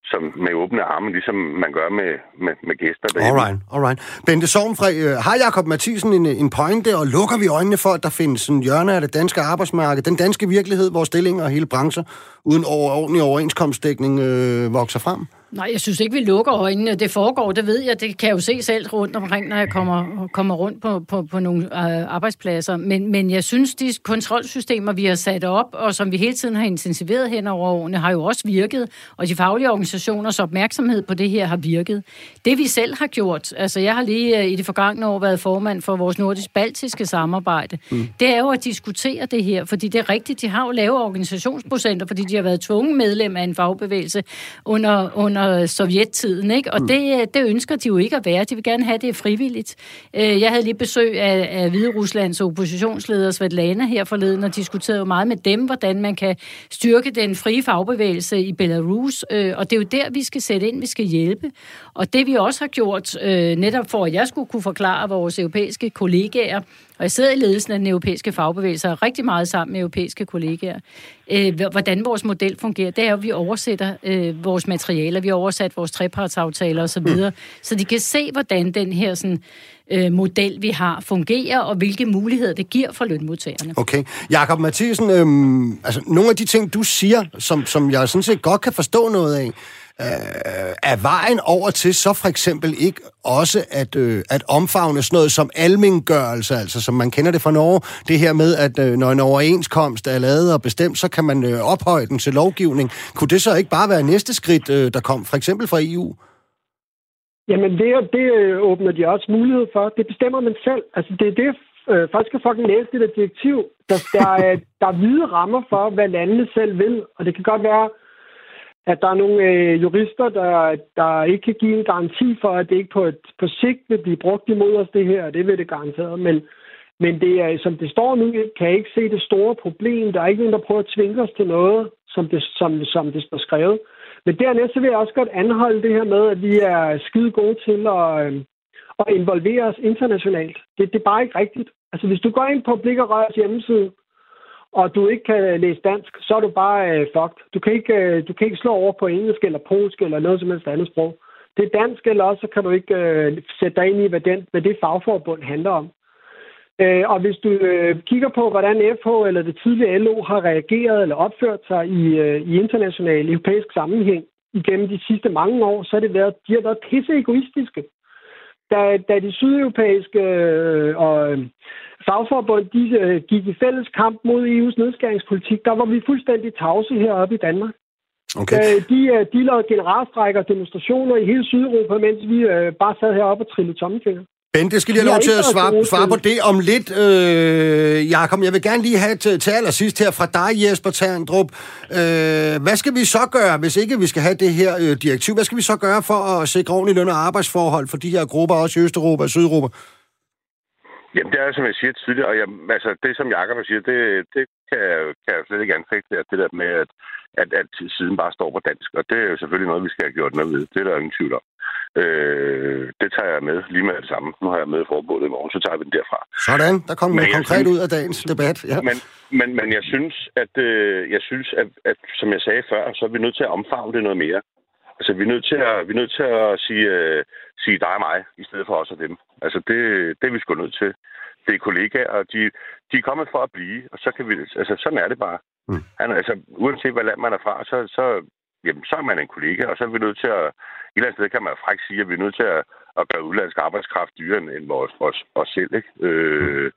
Speaker 7: som med åbne arme, ligesom man gør med, med, med gæster.
Speaker 1: Derhjemme. Alright, alright. Bente Sovnfri, øh, har Jakob Mathisen en, en pointe, og lukker vi øjnene for, at der findes en hjørne af det danske arbejdsmarked, den danske virkelighed, hvor stillinger og hele brancher uden over, ordentlig overenskomstdækning øh, vokser frem?
Speaker 2: Nej, jeg synes ikke, vi lukker øjnene. Det foregår, det ved jeg. Det kan jeg jo se selv rundt omkring, når jeg kommer, kommer rundt på, på, på nogle øh, arbejdspladser. Men, men jeg synes, de kontrolsystemer, vi har sat op, og som vi hele tiden har intensiveret hen over årene, har jo også virket. Og de faglige organisationers opmærksomhed på det her har virket. Det vi selv har gjort, altså jeg har lige øh, i det forgangne år været formand for vores nordisk-baltiske samarbejde, mm. det er jo at diskutere det her, fordi det er rigtigt, de har jo lave organisationsprocenter, fordi de har været tvunget medlem af en fagbevægelse under, under sovjettiden, ikke? Og mm. det, det ønsker de jo ikke at være. De vil gerne have det frivilligt. Øh, jeg havde lige besøg af, af Hvide Ruslands oppositionsleder Svetlana her forleden, og diskuterede jo meget med dem, hvordan man kan styrke den frie fagbevægelse i Belarus. Øh, og det er jo der, vi skal sætte ind, vi skal hjælpe. Og det vi også har gjort, øh, netop for at jeg skulle kunne forklare vores europæiske kollegaer, og jeg sidder i ledelsen af den europæiske fagbevægelse og rigtig meget sammen med europæiske kollegaer. Øh, hvordan vores model fungerer, det er at vi oversætter øh, vores materialer, vi har oversat vores trepartsaftaler osv., mm. så de kan se, hvordan den her sådan, øh, model, vi har, fungerer, og hvilke muligheder det giver for lønmodtagerne.
Speaker 1: Okay. Jakob Mathisen, øh, altså nogle af de ting, du siger, som, som jeg sådan set godt kan forstå noget af, øh, er vejen over til så for eksempel ikke også at, øh, at omfavne sådan noget som almengørelse, altså som man kender det fra Norge, det her med, at øh, når en overenskomst er lavet og bestemt, så kan man øh, ophøje den til lovgivning. Kunne det så ikke bare være næste skridt, øh, der kom for eksempel fra EU?
Speaker 6: Jamen, det, det øh, åbner de også mulighed for. Det bestemmer man selv. Altså, det er det, øh, folk skal fucking læse det der direktiv. Der, der, er, [laughs] der er hvide rammer for, hvad landene selv vil. Og det kan godt være, at der er nogle øh, jurister, der, der ikke kan give en garanti for, at det ikke på, et, på sigt vil blive brugt imod os det her, og det vil det garanteret. Men, men det er, som det står nu, kan jeg ikke se det store problem. Der er ikke nogen, der prøver at tvinge os til noget, som det, som, som det står skrevet. Men dernæst så vil jeg også godt anholde det her med, at vi er skide gode til at, øh, at involvere os internationalt. Det, det er bare ikke rigtigt. Altså, hvis du går ind på Blik og Rørs hjemmeside, og du ikke kan læse dansk, så er du bare øh, fucked. Du kan, ikke, øh, du kan ikke slå over på engelsk eller polsk eller noget som helst andet sprog. Det er dansk, eller også så kan du ikke øh, sætte dig ind i, hvad, den, hvad det fagforbund handler om. Øh, og hvis du øh, kigger på, hvordan FH eller det tidlige LO har reageret eller opført sig i, øh, i international europæisk sammenhæng igennem de sidste mange år, så har det været, de har været pisse egoistiske. Da, da de sydeuropæiske øh, og fagforbund de, øh, gik i fælles kamp mod EU's nedskæringspolitik, der var vi fuldstændig tavse heroppe i Danmark. Okay. Øh, de, øh, de lavede generalstrækker og demonstrationer i hele Sydeuropa, mens vi øh, bare sad heroppe og trillede tommelfinger.
Speaker 1: Bente, skal lige have lov til at svare, svare på det om lidt. Øh, Jakob, jeg vil gerne lige have til, til allersidst her fra dig, Jesper Terndrup. Øh, hvad skal vi så gøre, hvis ikke vi skal have det her øh, direktiv? Hvad skal vi så gøre for at sikre ordentlige løn- og arbejdsforhold for de her grupper, også i Østeuropa og Sydeuropa?
Speaker 7: Jamen, det er som jeg siger tidligere, og jeg, altså, det som Jakob siger, det, det kan, jeg, kan jeg slet ikke anfægte, at det der med, at, at, at siden bare står på dansk, og det er jo selvfølgelig noget, vi skal have gjort noget ved. Det er der ingen tvivl om. Øh, det tager jeg med lige med det samme. Nu har jeg med forbundet i morgen, så tager vi den derfra.
Speaker 1: Sådan, der kom noget konkret
Speaker 7: synes,
Speaker 1: ud af dagens debat. Ja.
Speaker 7: Men, men, men jeg synes, at, øh, jeg synes at, at, som jeg sagde før, så er vi nødt til at omfavne det noget mere. Altså, vi er nødt til at, vi er nødt til at sige, øh, sige dig og mig, i stedet for os og dem. Altså, det, det er vi sgu nødt til. Det er kollegaer, og de, de er kommet for at blive, og så kan vi... Altså, sådan er det bare. Mm. Han, altså, uanset hvad land man er fra, så, så, jamen, så er man en kollega, og så er vi nødt til at... Et eller andet sted kan man frækt sige, at vi er nødt til at, at gøre udlandsk arbejdskraft dyrere end, end vores, vores, os selv, ikke? Øh,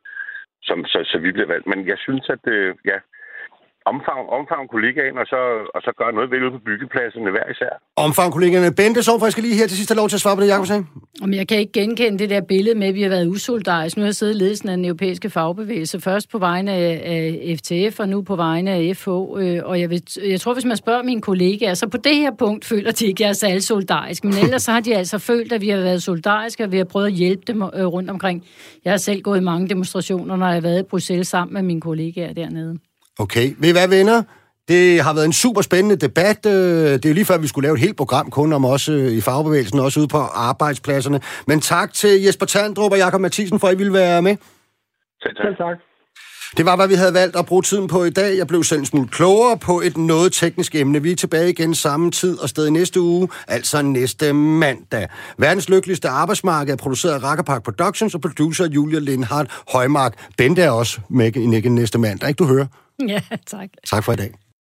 Speaker 7: som, så, så vi bliver valgt. Men jeg synes, at øh, ja, omfavn, omfavn kollegaen, og så, og så gøre noget ved ude på byggepladserne hver især.
Speaker 1: Omfavn kollegaerne. Bente for jeg skal lige her til sidst have lov til at svare på det, Jacob sagde.
Speaker 2: Om jeg kan ikke genkende det der billede med, at vi har været usoldariske. Nu har jeg siddet i ledelsen af den europæiske fagbevægelse, først på vegne af FTF, og nu på vegne af FH. Øh, og jeg, vil, jeg tror, hvis man spørger mine kollegaer, så på det her punkt føler de ikke, at jeg er særlig solidarisk. Men [laughs] ellers så har de altså følt, at vi har været solidariske, og vi har prøvet at hjælpe dem øh, rundt omkring. Jeg har selv gået i mange demonstrationer, når jeg har været i Bruxelles sammen med mine kollegaer dernede.
Speaker 1: Okay. Ved I hvad, venner? Det har været en super spændende debat. Øh, det er jo lige før, vi skulle lave et helt program kun om os øh, i fagbevægelsen, også ude på arbejdspladserne. Men tak til Jesper Tandrup og Jakob Mathisen for, at I ville være med.
Speaker 6: Selv tak.
Speaker 1: Det var, hvad vi havde valgt at bruge tiden på i dag. Jeg blev selv en smule klogere på et noget teknisk emne. Vi er tilbage igen samme tid og sted næste uge, altså næste mandag. Verdens lykkeligste arbejdsmarked er produceret af Rakkerpark Productions og producer Julia Lindhardt Højmark. Bente er også med i næste mandag, ikke du hører?
Speaker 2: Ja, tak.
Speaker 1: Tak for i dag.